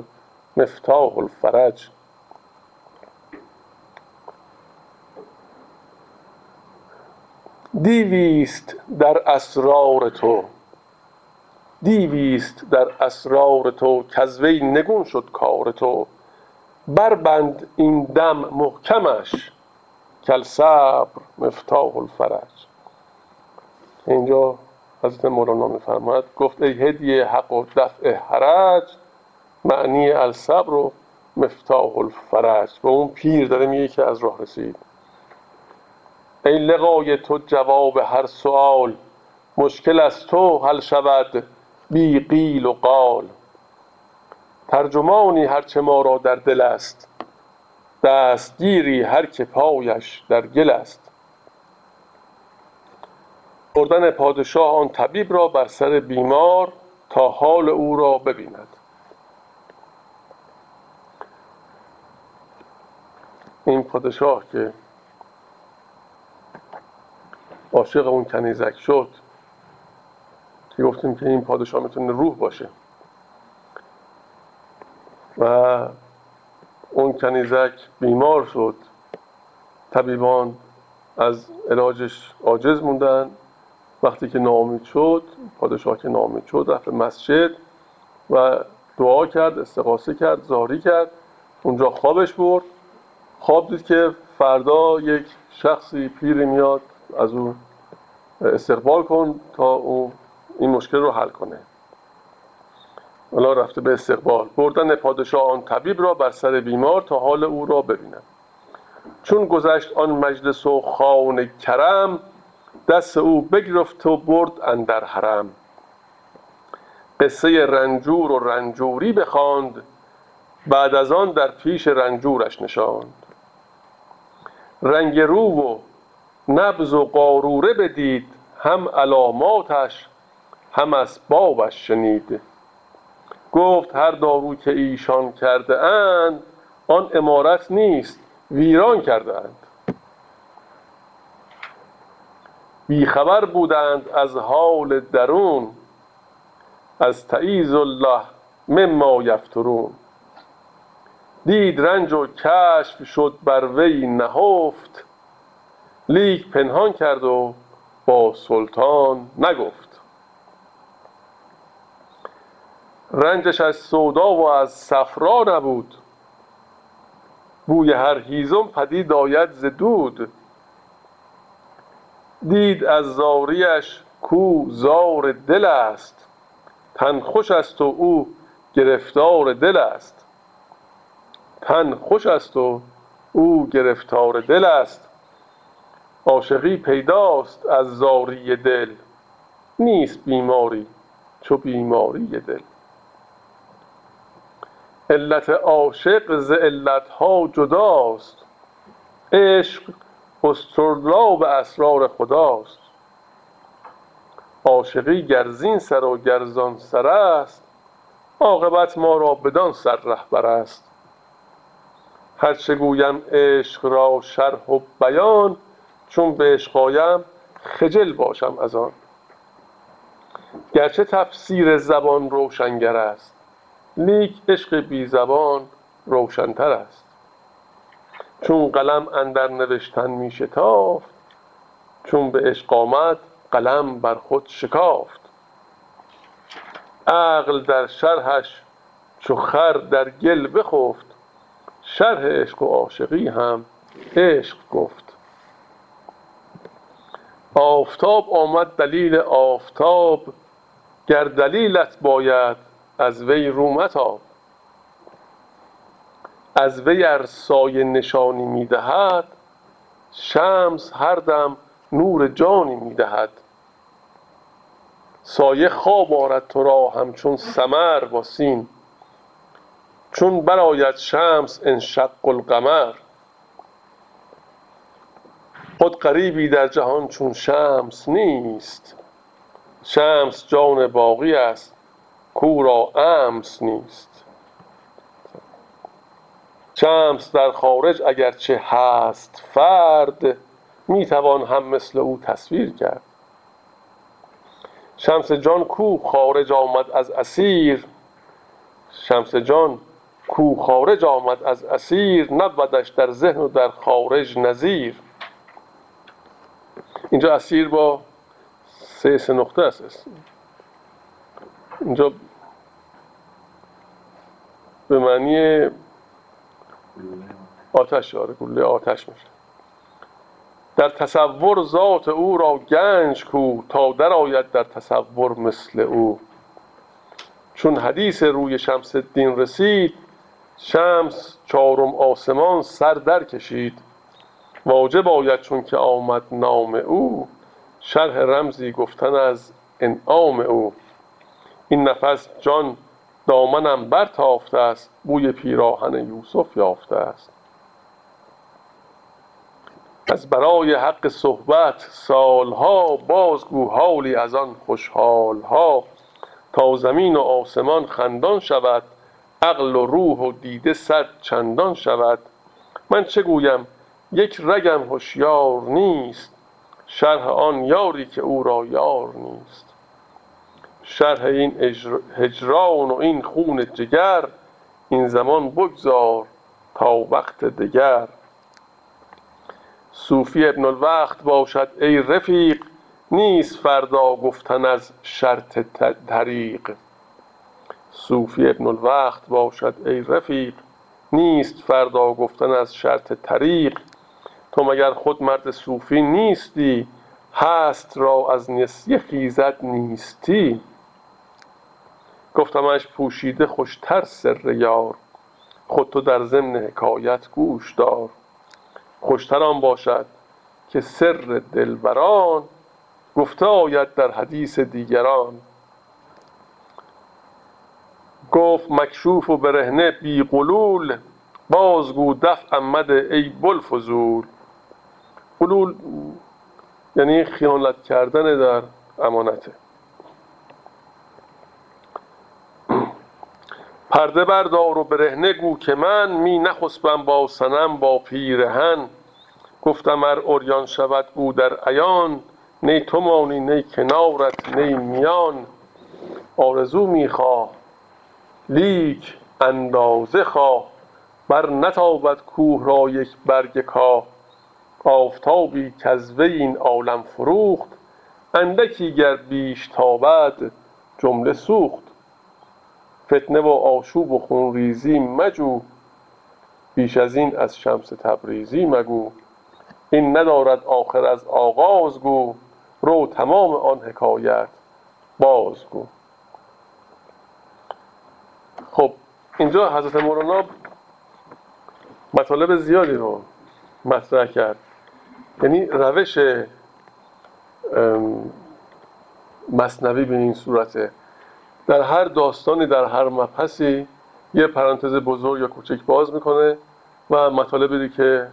مفتاح الفرج. دیویست در اسرار تو. دیویست در اسرار تو کز وی نگون شد کار تو. بربند این دم محکمش کل صبر مفتاح الفرج. اینجا حضرت مولانا میفرماید گفت ای هدیه حق و دفع حرج معنی الصبر و مفتاح الفرج. به اون پیر داره میگه که از راه رسید. ای لقای تو جواب هر سوال مشکل از تو حل شود بی قیل و قال. ترجمانی هرچه ما را در دل است دستگیری هر که پایش در گل است. بردن پادشاه آن طبیب را بر سر بیمار تا حال او را ببیند. این پادشاه که عاشق اون کنیزک شد که گفتیم که این پادشاه می‌تونه روح باشه. و اون کنیزک بیمار شد. طبیبان از علاجش عاجز موندن. وقتی که ناامید شد پادشاه که ناامید شد رفت مسجد و دعا کرد استقاسه کرد زاری کرد. اونجا خوابش برد. خواب دید که فردا یک شخصی پیری میاد از اون استقبال کن تا او این مشکل رو حل کنه. حالا رفته به استقبال. بردن پادشاه آن طبیب را بر سر بیمار تا حال او را ببیند. چون گذشت آن مجلس و خان کرم دست او بگرفت و برد اندر حرم. قصه رنجور و رنجوری بخواند بعد از آن در پیش رنجورش نشاند. رنگ رو و نبز و قاروره بدید هم علاماتش هم اسبابش شنید گفت هر دارو که ایشان کرده اند آن امارت نیست ویران کرده اند. بیخبر بودند از حال درون از تعیز الله مما یفترون. دید رنج و کشف شد بر وی نهفت لیک پنهان کرد و با سلطان نگفت. رنجش از سودا و از صفرا نبود. بوی هر هیزم پدید آید ز دود. دید از زاریش کو زار دل است. تن خوش است و او گرفتار دل است. تن خوش است و او گرفتار دل است. عاشقی پیداست از زاری دل. نیست بیماری چو بیماری دل. علت عاشق ز علتها جداست. عشق اسطرلاب اسرار خداست. عاشقی گر زین سر و گر زان سر است عاقبت ما را بدان سر رهبر است. هرچه گویم عشق را شرح و بیان چون به عشق آیم خجل باشم از آن. گرچه تفسیر زبان روشنگر است لیک عشق بی زبان روشنتر است. چون قلم اندر نوشتن می شتافت چون به عشق آمد قلم بر خود شکافت. عقل در شرحش چو خر در گل بخفت شرح عشق و عاشقی هم عشق گفت. آفتاب آمد دلیل آفتاب گر دلیلت باید از وی رو متاب. از وی ار سایه نشانی می دهد شمس هر دم نور جانی می دهد. سایه خواب آرد تو را همچون سمر با سین چون برآید شمس انشق القمر. خود غریبی در جهان چون شمس نیست. شمس جان باقی است کو را امس نیست. شمس در خارج اگرچه هست فرد می توان هم مثل او تصویر کرد. شمس جان کو خارج آمد از اسیر؟ شمس جان کو خارج آمد از اسیر؟ نبودش در ذهن و در خارج نظیر. اینجا اسیر با سه سه نقطه است. اینجا به معنی آتش آره گله آتش میشه. در تصور ذات او را گنج کو تا در آید در تصور مثل او. چون حدیث روی شمس الدین رسید شمس چهارم آسمان سر در کشید. واجب آید چون که آمد نام او شرح رمزی گفتن از انعام او. این نفس جان دامنم برتافته است بوی پیراهن یوسف یافته است. از برای حق صحبت سالها بازگو حالی از آن خوشحالها. تا زمین و آسمان خندان شود عقل و روح و دیده صد چندان شود. من چه گویم؟ یک رگم هوشیار نیست شرح آن یاری که او را یار نیست. شرح این هجران و این خون جگر این زمان بگذار تا وقت دگر. صوفی ابن الوقت باشد ای رفیق نیست فردا گفتن از شرط طریق. صوفی ابن الوقت باشد ای رفیق نیست فردا گفتن از شرط طریق. تو مگر خود مرد صوفی نیستی هست را از نسیه خیزد نیستی. گفتمش پوشیده خوشتر سر یار خود تو در ضمن حکایت گوش دار. خوشتر آن باشد که سر دلبران گفته آید در حدیث دیگران. گفت مکشوف و برهنه بی قلول بازگو دفع امد ای بلفزول قلول یعنی خیانت کردن در امانته. پرده بردار و برهنه گو که من می نخسبم با سنم با پیرهن گفتم ار اوریان شود او در عیان نی تو مانی نی کنارت نی میان. آرزو می‌خواه لیک اندازه خواه. بر نتابد کوه را یک برگ کاه. آفتابی کز این عالم فروخت اندکی گر بیش تابد جمله سوخت. فتنه و آشوب و خونریزی مجو بیش از این از شمس تبریزی مگو. این ندارد آخر از آغاز گو رو تمام آن حکایت بازگو خب اینجا حضرت مولانا مطالب زیادی رو مطرح کرد. یعنی روش مصنوی به این صورته. در هر داستانی در هر مبحثی یه پرانتز بزرگ یا کوچک باز می‌کنه و مطالبی که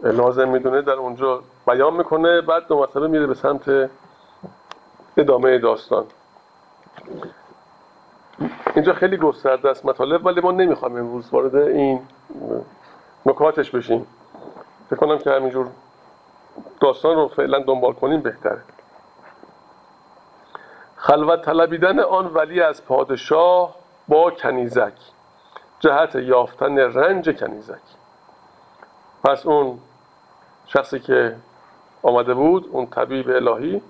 لازم می‌دونه در اونجا بیان می‌کنه بعد دو مرتبه میره به سمت ادامه داستان. اینجا خیلی گسترده است مطالب ولی ما نمی‌خوایم امروز وارد این نکاتش بشیم. فکر کنم که همینجور داستان رو فعلا دنبال کنیم بهتره. خلوت طلبیدن آن ولی از پادشاه با کنیزک جهت یافتن رنج کنیزک. پس اون شخصی که آمده بود اون طبیب الهی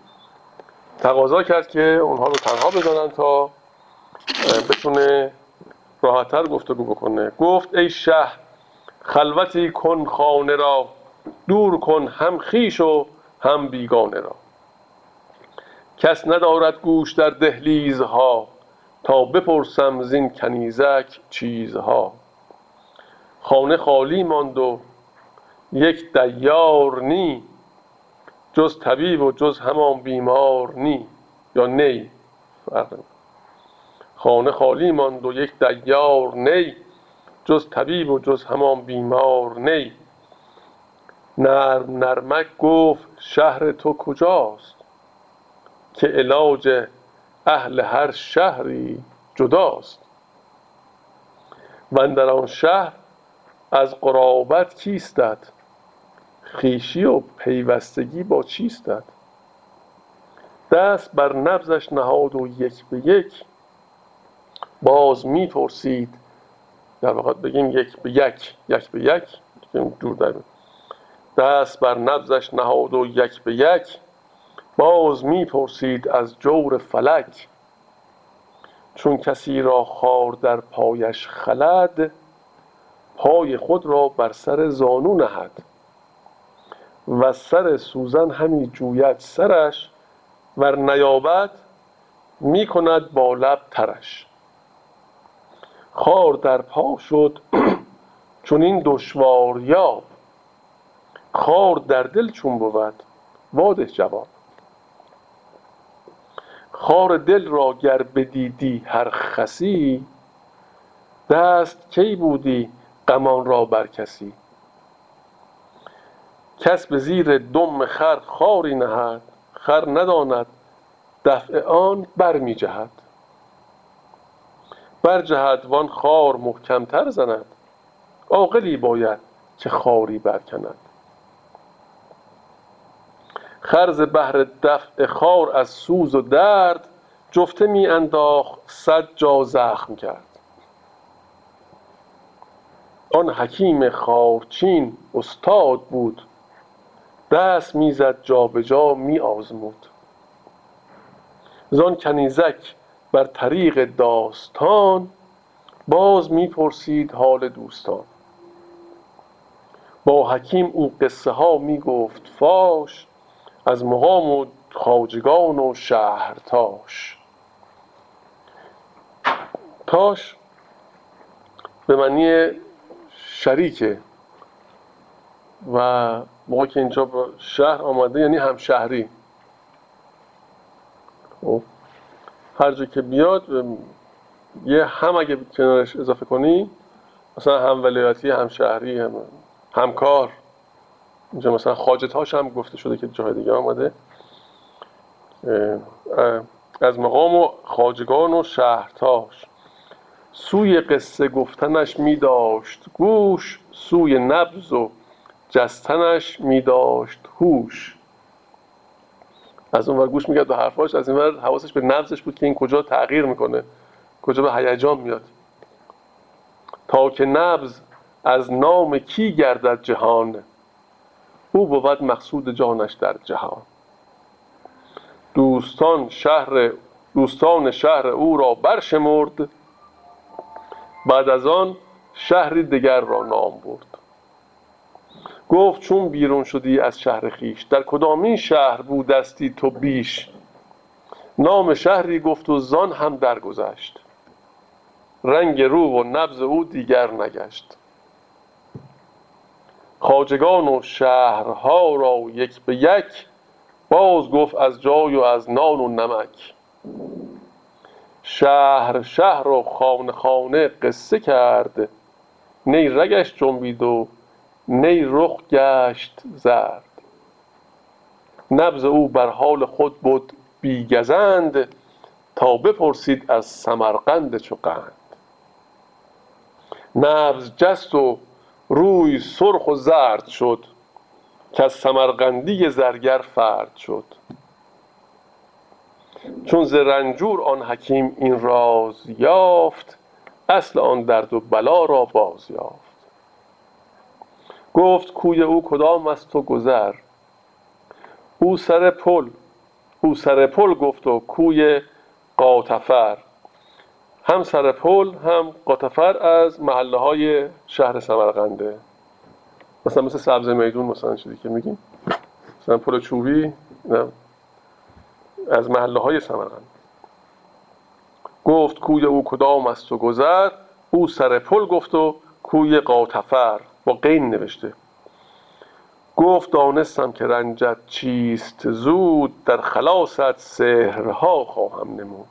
تقاضا کرد که اونها رو تنها بزنن تا بتونه راحتتر گفتگو بکنه. گفت ای شه خلوتی کن خانه را. دور کن هم خیش و هم بیگانه را. کس ندارد گوش در دهلیزها تا بپرسم زین کنیزک چیزها. خانه خالی ماند و یک دیار نی جز طبیب و جز همان بیمار نی یا نی؟ فرق خانه خالی ماند و یک دیار نی جز طبیب و جز همان بیمار نی. نرم نرمک گفت شهر تو کجاست؟ که علاج اهل هر شهری جداست. و در آن شهر از قرابت کیستد خیشی و پیوستگی با چیستد دست بر نبزش نهاد و یک به یک. باز می‌پرسید در واقع بگیم یک به یک یک به یک. دور در. دست بر نبزش نهاد و یک به یک باز می پرسید از جور فلک. چون کسی را خار در پایش خلد پای خود را بر سر زانو نهد. و سر سوزن همی جوید سرش ور نیابد می کند با لب ترش. خار در پا شد چون این دشوار یاب خار در دل چون بود واده جواب. خار دل را گر بدیدی هر خسی دست کی بودی غمان را بر کسی. کس به زیر دم خر خاری نهد خر نداند دفع آن بر می جهد. بر جهد وان خار محکمتر زند عاقلی باید که خاری برکند. خر بهر دفع خار از سوز و درد جفته می انداخت صد جا زخم کرد. آن حکیم خارچین استاد بود دست می‌زد جابجا می آزمود. زان کنیزک بر طریق داستان باز می‌پرسید حال دوستان. با حکیم او قصه ها می گفت فاش از مقام و خواجگان و شهرتاش تاش. به معنی شریکه و موقع که اینجا با شهر آمده یعنی همشهری. خب هر جا که بیاد یه هم اگه کنارش اضافه کنی مثلا هم ولایتی هم شهری هم همکار. اینجا مثلا خاجتاش هم گفته شده که جای دیگه آمده. از مقام و خاجگان و شهرتاش. سوی قصه گفتنش می داشت گوش سوی نبز و جستنش می داشت هوش. از اون گوش می‌کرد به حرفاش از این ور حواسش به نبزش بود که این کجا تغییر می‌کنه کجا به هیجان میاد. تا که نبز از نام کی گردد جهان او بود مقصود جانش در جهان. دوستان شهر دوستان شهر او را برشمرد بعد از آن شهری دیگر را نام برد. گفت چون بیرون شدی از شهر خیش در کدامین شهر بودستی تو بیش؟ نام شهری گفت و زان هم درگذشت. رنگ رو و نبز او دیگر نگشت. خاجگان و شهرها را یک به یک باز گفت از جای و از نان و نمک. شهر شهر و خانه خانه قصه کرد. نی رگش جنبید و نی رخ گشت زرد. نبز او بر حال خود بود بیگزند تا بپرسید از سمرقند چو قند. نبز جست و روی سرخ و زرد شد که از سمرقندی زرگر فرد شد. چون ز آن حکیم این راز یافت اصل آن درد و بلا را باز یافت. گفت کوی او کدام است و گذر؟ او سر پل او سر پل گفت و کوی قاطفر. هم سر پل هم قاطفر از محله های شهر سمرقنده. مثلا مثل سبز میدون مثلا چیزی که میگیم. مثلا پل چوبی از محله های سمرقند. گفت کوی او کدام است و گذر. او سر پل گفت و کوی قاطفر با قین نوشته. گفت دانستم که رنجت چیست زود در خلاصت سهرها خواهم نمود.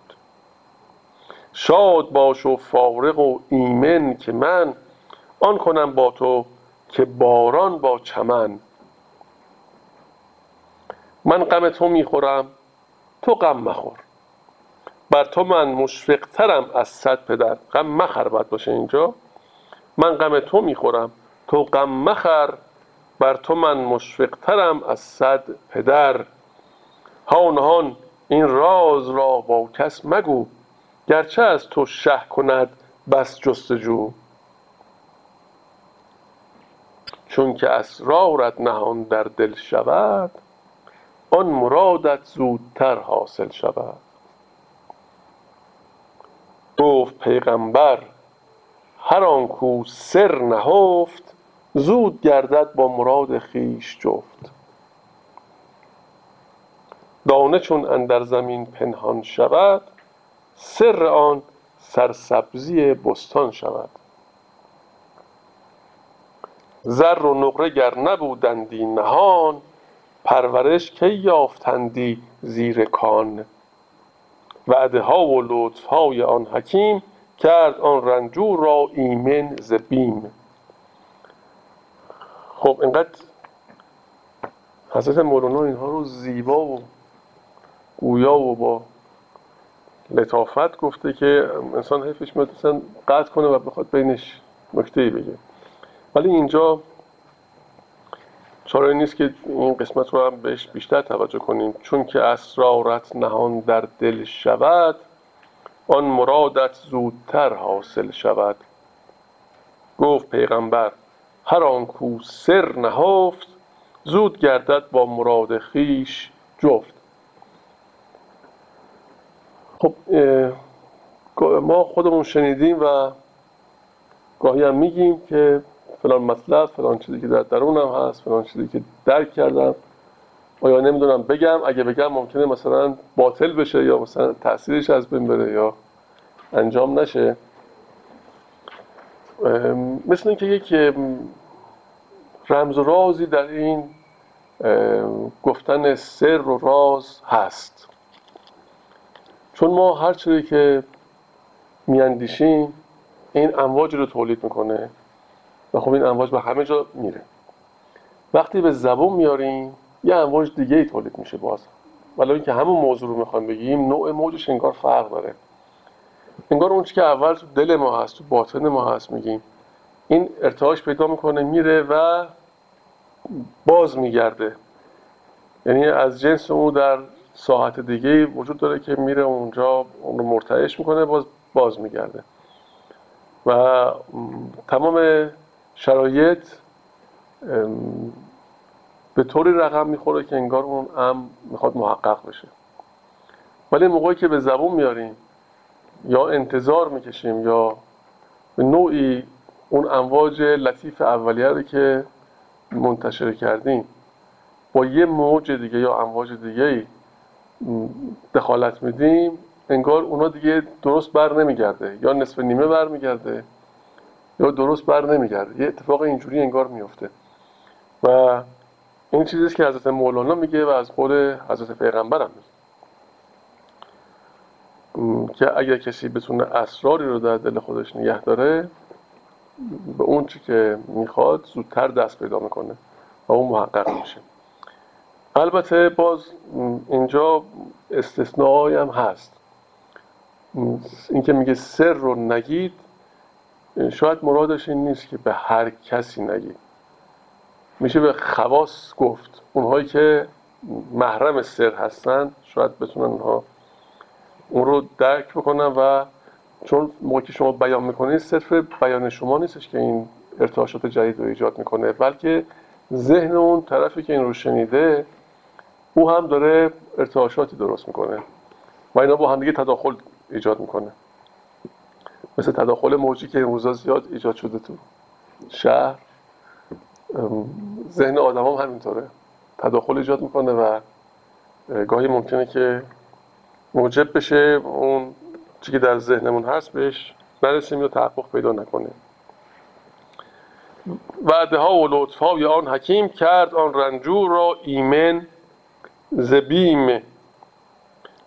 شاد باش و فارغ و ایمن که من آن کنم با تو که باران با چمن. من غم تو می‌خورم تو غم مخور. بر تو من مشفقترم از صد پدر. غم مخر باید باشه اینجا. من غم تو می‌خورم تو غم مخر. بر تو من مشفقترم از صد پدر. هان هان این راز را با کس مگو. گرچه از تو شه کند بس جستجو. چون که اسرارت نهان در دل شود آن مرادت زودتر حاصل شود. گفت پیغمبر هر آن کو سر نهفت زود گردد با مراد خویش جفت. دانه چون اندر زمین پنهان شود سر آن سرسبزی بستان شود. زر و نقره گر نبودندی نهان پرورش کی یافتندی زیر کان؟ وعده ها و لطف های آن حکیم کرد آن رنجور را ایمن ز بیم. خب اینقدر حضرت مولانا اینها رو زیبا و گویا و با لطافت گفته که انسان حیفش میاد قطع کنه و بخواد بینش نکته ای بگه. ولی اینجا چاره نیست که این قسمت رو هم بهش بیشتر توجه کنیم. چون که اسرارت نهان در دل شود آن مرادت زودتر حاصل شود. گفت پیغمبر هر آن کو سر نهفت زود گردد با مراد خیش جفت. خب ما خودمون شنیدیم و گاهی هم میگیم که فلان مطلب فلان چیزی که در درونم هست فلان چیزی که درک کردم. آیا نمی‌دونم بگم اگه بگم ممکنه مثلا باطل بشه یا مثلا تاثیرش از بین بره یا انجام نشه. مثل اینکه یک رمز و رازی در این گفتن سر و راز هست. چون ما هر چیزی که میاندیشیم این امواج رو تولید می‌کنه و خب این امواج به همه جا میره. وقتی به زبون میاریم یه امواج دیگه ای تولید میشه باز. ولی اینکه همون موضوع رو می‌خوایم بگیم نوع موجش انگار فرق داره. انگار اون که اول تو دل ما هست تو باطن ما هست میگیم. این ارتعاش پیدا می‌کنه میره و باز میگرده. یعنی از جنس اون در ساعت دیگه وجود داره که میره اونجا اون رو مرتعش می‌کنه باز باز میگرده. و تمام شرایط به طوری رقم می‌خوره که انگار اون ام می‌خواد محقق بشه. ولی موقعی که به زبون میاریم یا انتظار می‌کشیم یا به نوعی اون امواج لطیف اولیه رو که منتشر کردیم با یه موج دیگه یا امواج دیگه دخالت میدیم انگار اونا دیگه درست بر نمیگرده. یا نصف نیمه بر میگرده یا درست بر نمیگرده. یه اتفاق اینجوری انگار میفته. و این چیزیست که حضرت مولانا میگه و از قول حضرت پیغمبر هم میگه که اگر کسی بتونه اسراری رو در دل خودش نگه داره به اون چی که می‌خواد زودتر دست پیدا می‌کنه و اون محقق میشه. البته باز اینجا استثنایی هم هست. اینکه میگه سر رو نگید شاید مرادش این نیست که به هر کسی نگید. میشه به خواص گفت. اونهایی که محرم سر هستن شاید بتونن اونها اون رو درک بکنن و چون موقعی که شما بیان می‌کنید صرف بیان شما نیستش که این ارتعاشات جدید رو ایجاد می‌کنه بلکه ذهن اون طرفی که این رو شنیده او هم داره ارتعاشاتی درست می‌کنه و اینا با هم دیگه تداخل ایجاد می‌کنه. مثل تداخل موجی که این روزا زیاد ایجاد شده تو شهر ذهن آدم هم همینطوره. تداخل ایجاد می‌کنه و گاهی ممکنه که موجب بشه اون چی که در ذهنمون هست بهش نرسیم یا تحقق پیدا نکنه. وعده ها و لطف های آن حکیم کرد آن رنجور را ایمن زبیم.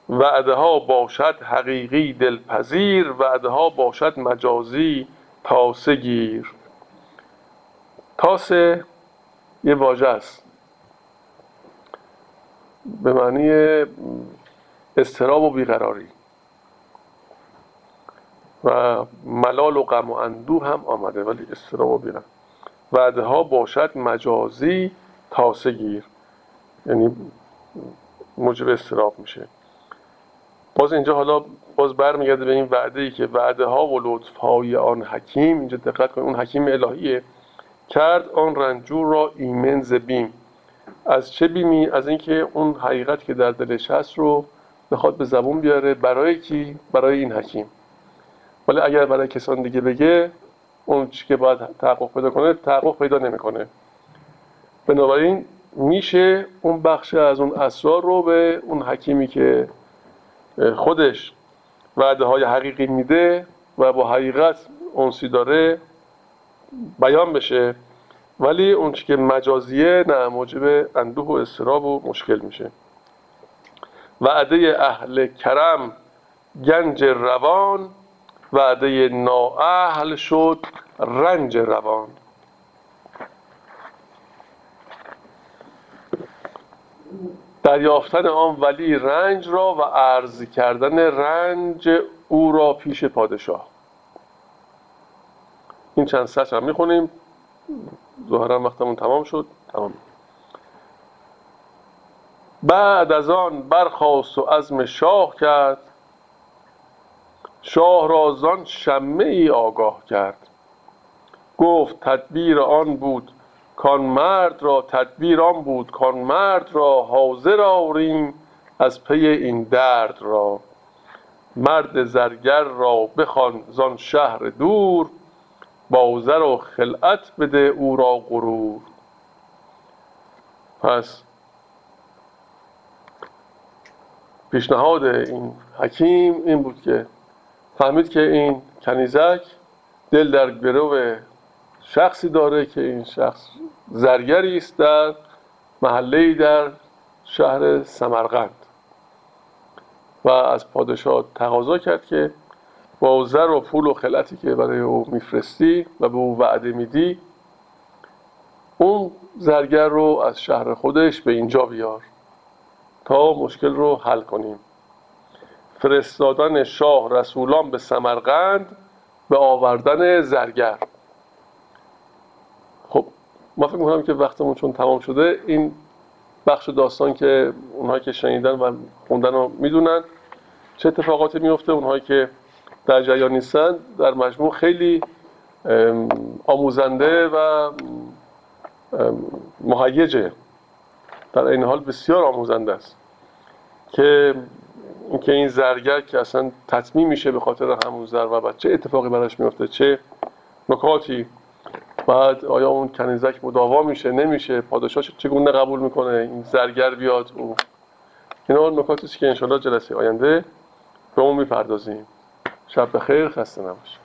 وعده ها باشد حقیقی دلپذیر وعده ها باشد مجازی تاسه گیر. تاسه یه واژه است. به معنی استراب و بیقراری. و ملال و غم و اندوه هم آمده ولی استراب و بیقراری وعده ها باشد مجازی تاسه گیر. یعنی موجب استراب میشه. باز اینجا حالا باز برمیگرده به این وعده ای که وعده ها و لطف های آن حکیم اینجا دقت کنید اون حکیم الهیه کرد آن رنجور را ایمن ز بیم. از چه بیمی؟ از اینکه اون حقیقت که در دلش هست رو بخواد به زبون بیاره. برای کی؟ برای این حکیم. ولی اگر برای کسان دیگه بگه اون چی که باید تحقق پیدا کنه تحقق پیدا نمی‌کنه. بنابراین میشه اون بخش از اون اسرار رو به اون حکیمی که خودش وعده های حقیقی میده و با حقیقت اونسی داره بیان بشه. ولی اون که مجازیه نه موجب اندوه و استراب و مشکل میشه. وعده اهل کرم گنج روان وعده نااهل شد رنج روان. دریافتن آن ولی رنج را و عرض کردن رنج او را پیش پادشاه. این چند سطر هم می‌خونیم. ظاهرا وقتمون تمام شد. تمام. بعد از آن برخواست و عزم شاه کرد. شاه را زان شمه ای آگاه کرد. گفت تدبیر آن بود کان مرد را تدبیر آن بود کان مرد را حاضر آوریم از پی این درد را. مرد زرگر را بخوان زان شهر دور با زر و خلعت بده او را غرور. پس پیشنهاد این حکیم این بود که فهمید که این کنیزک دل در گرو شخصی داره که این شخص زرگری است در محله در شهر سمرقند. و از پادشاه تقاضا کرد که با زر و پول و خلعتی که برای او میفرستی و به او وعده میدی اون زرگر رو از شهر خودش به اینجا بیار تا مشکل رو حل کنیم. فرستادن شاه رسولان به سمرقند به آوردن زرگر. ما فکر می‌کنم که وقتمون چون تمام شده این بخش داستان که اونهایی که شنیدن و خوندن رو می‌دونن چه اتفاقاتی میفته اونهایی که در جریان نیستن در مجموع خیلی آموزنده و مهیجه. در این حال بسیار آموزنده است که اینکه این زرگر که اصلا تطمیم میشه به خاطر همون زر و چه اتفاقی براش میفته چه نکاتی بعد آیا اون کنیزک مداوا میشه؟ نمیشه؟ پادشاه چگونه قبول می‌کنه؟ این زرگر بیاد او اینا نکاتی که انشالله جلسه آینده به اون می‌پردازیم. شب بخیر خسته نباشید.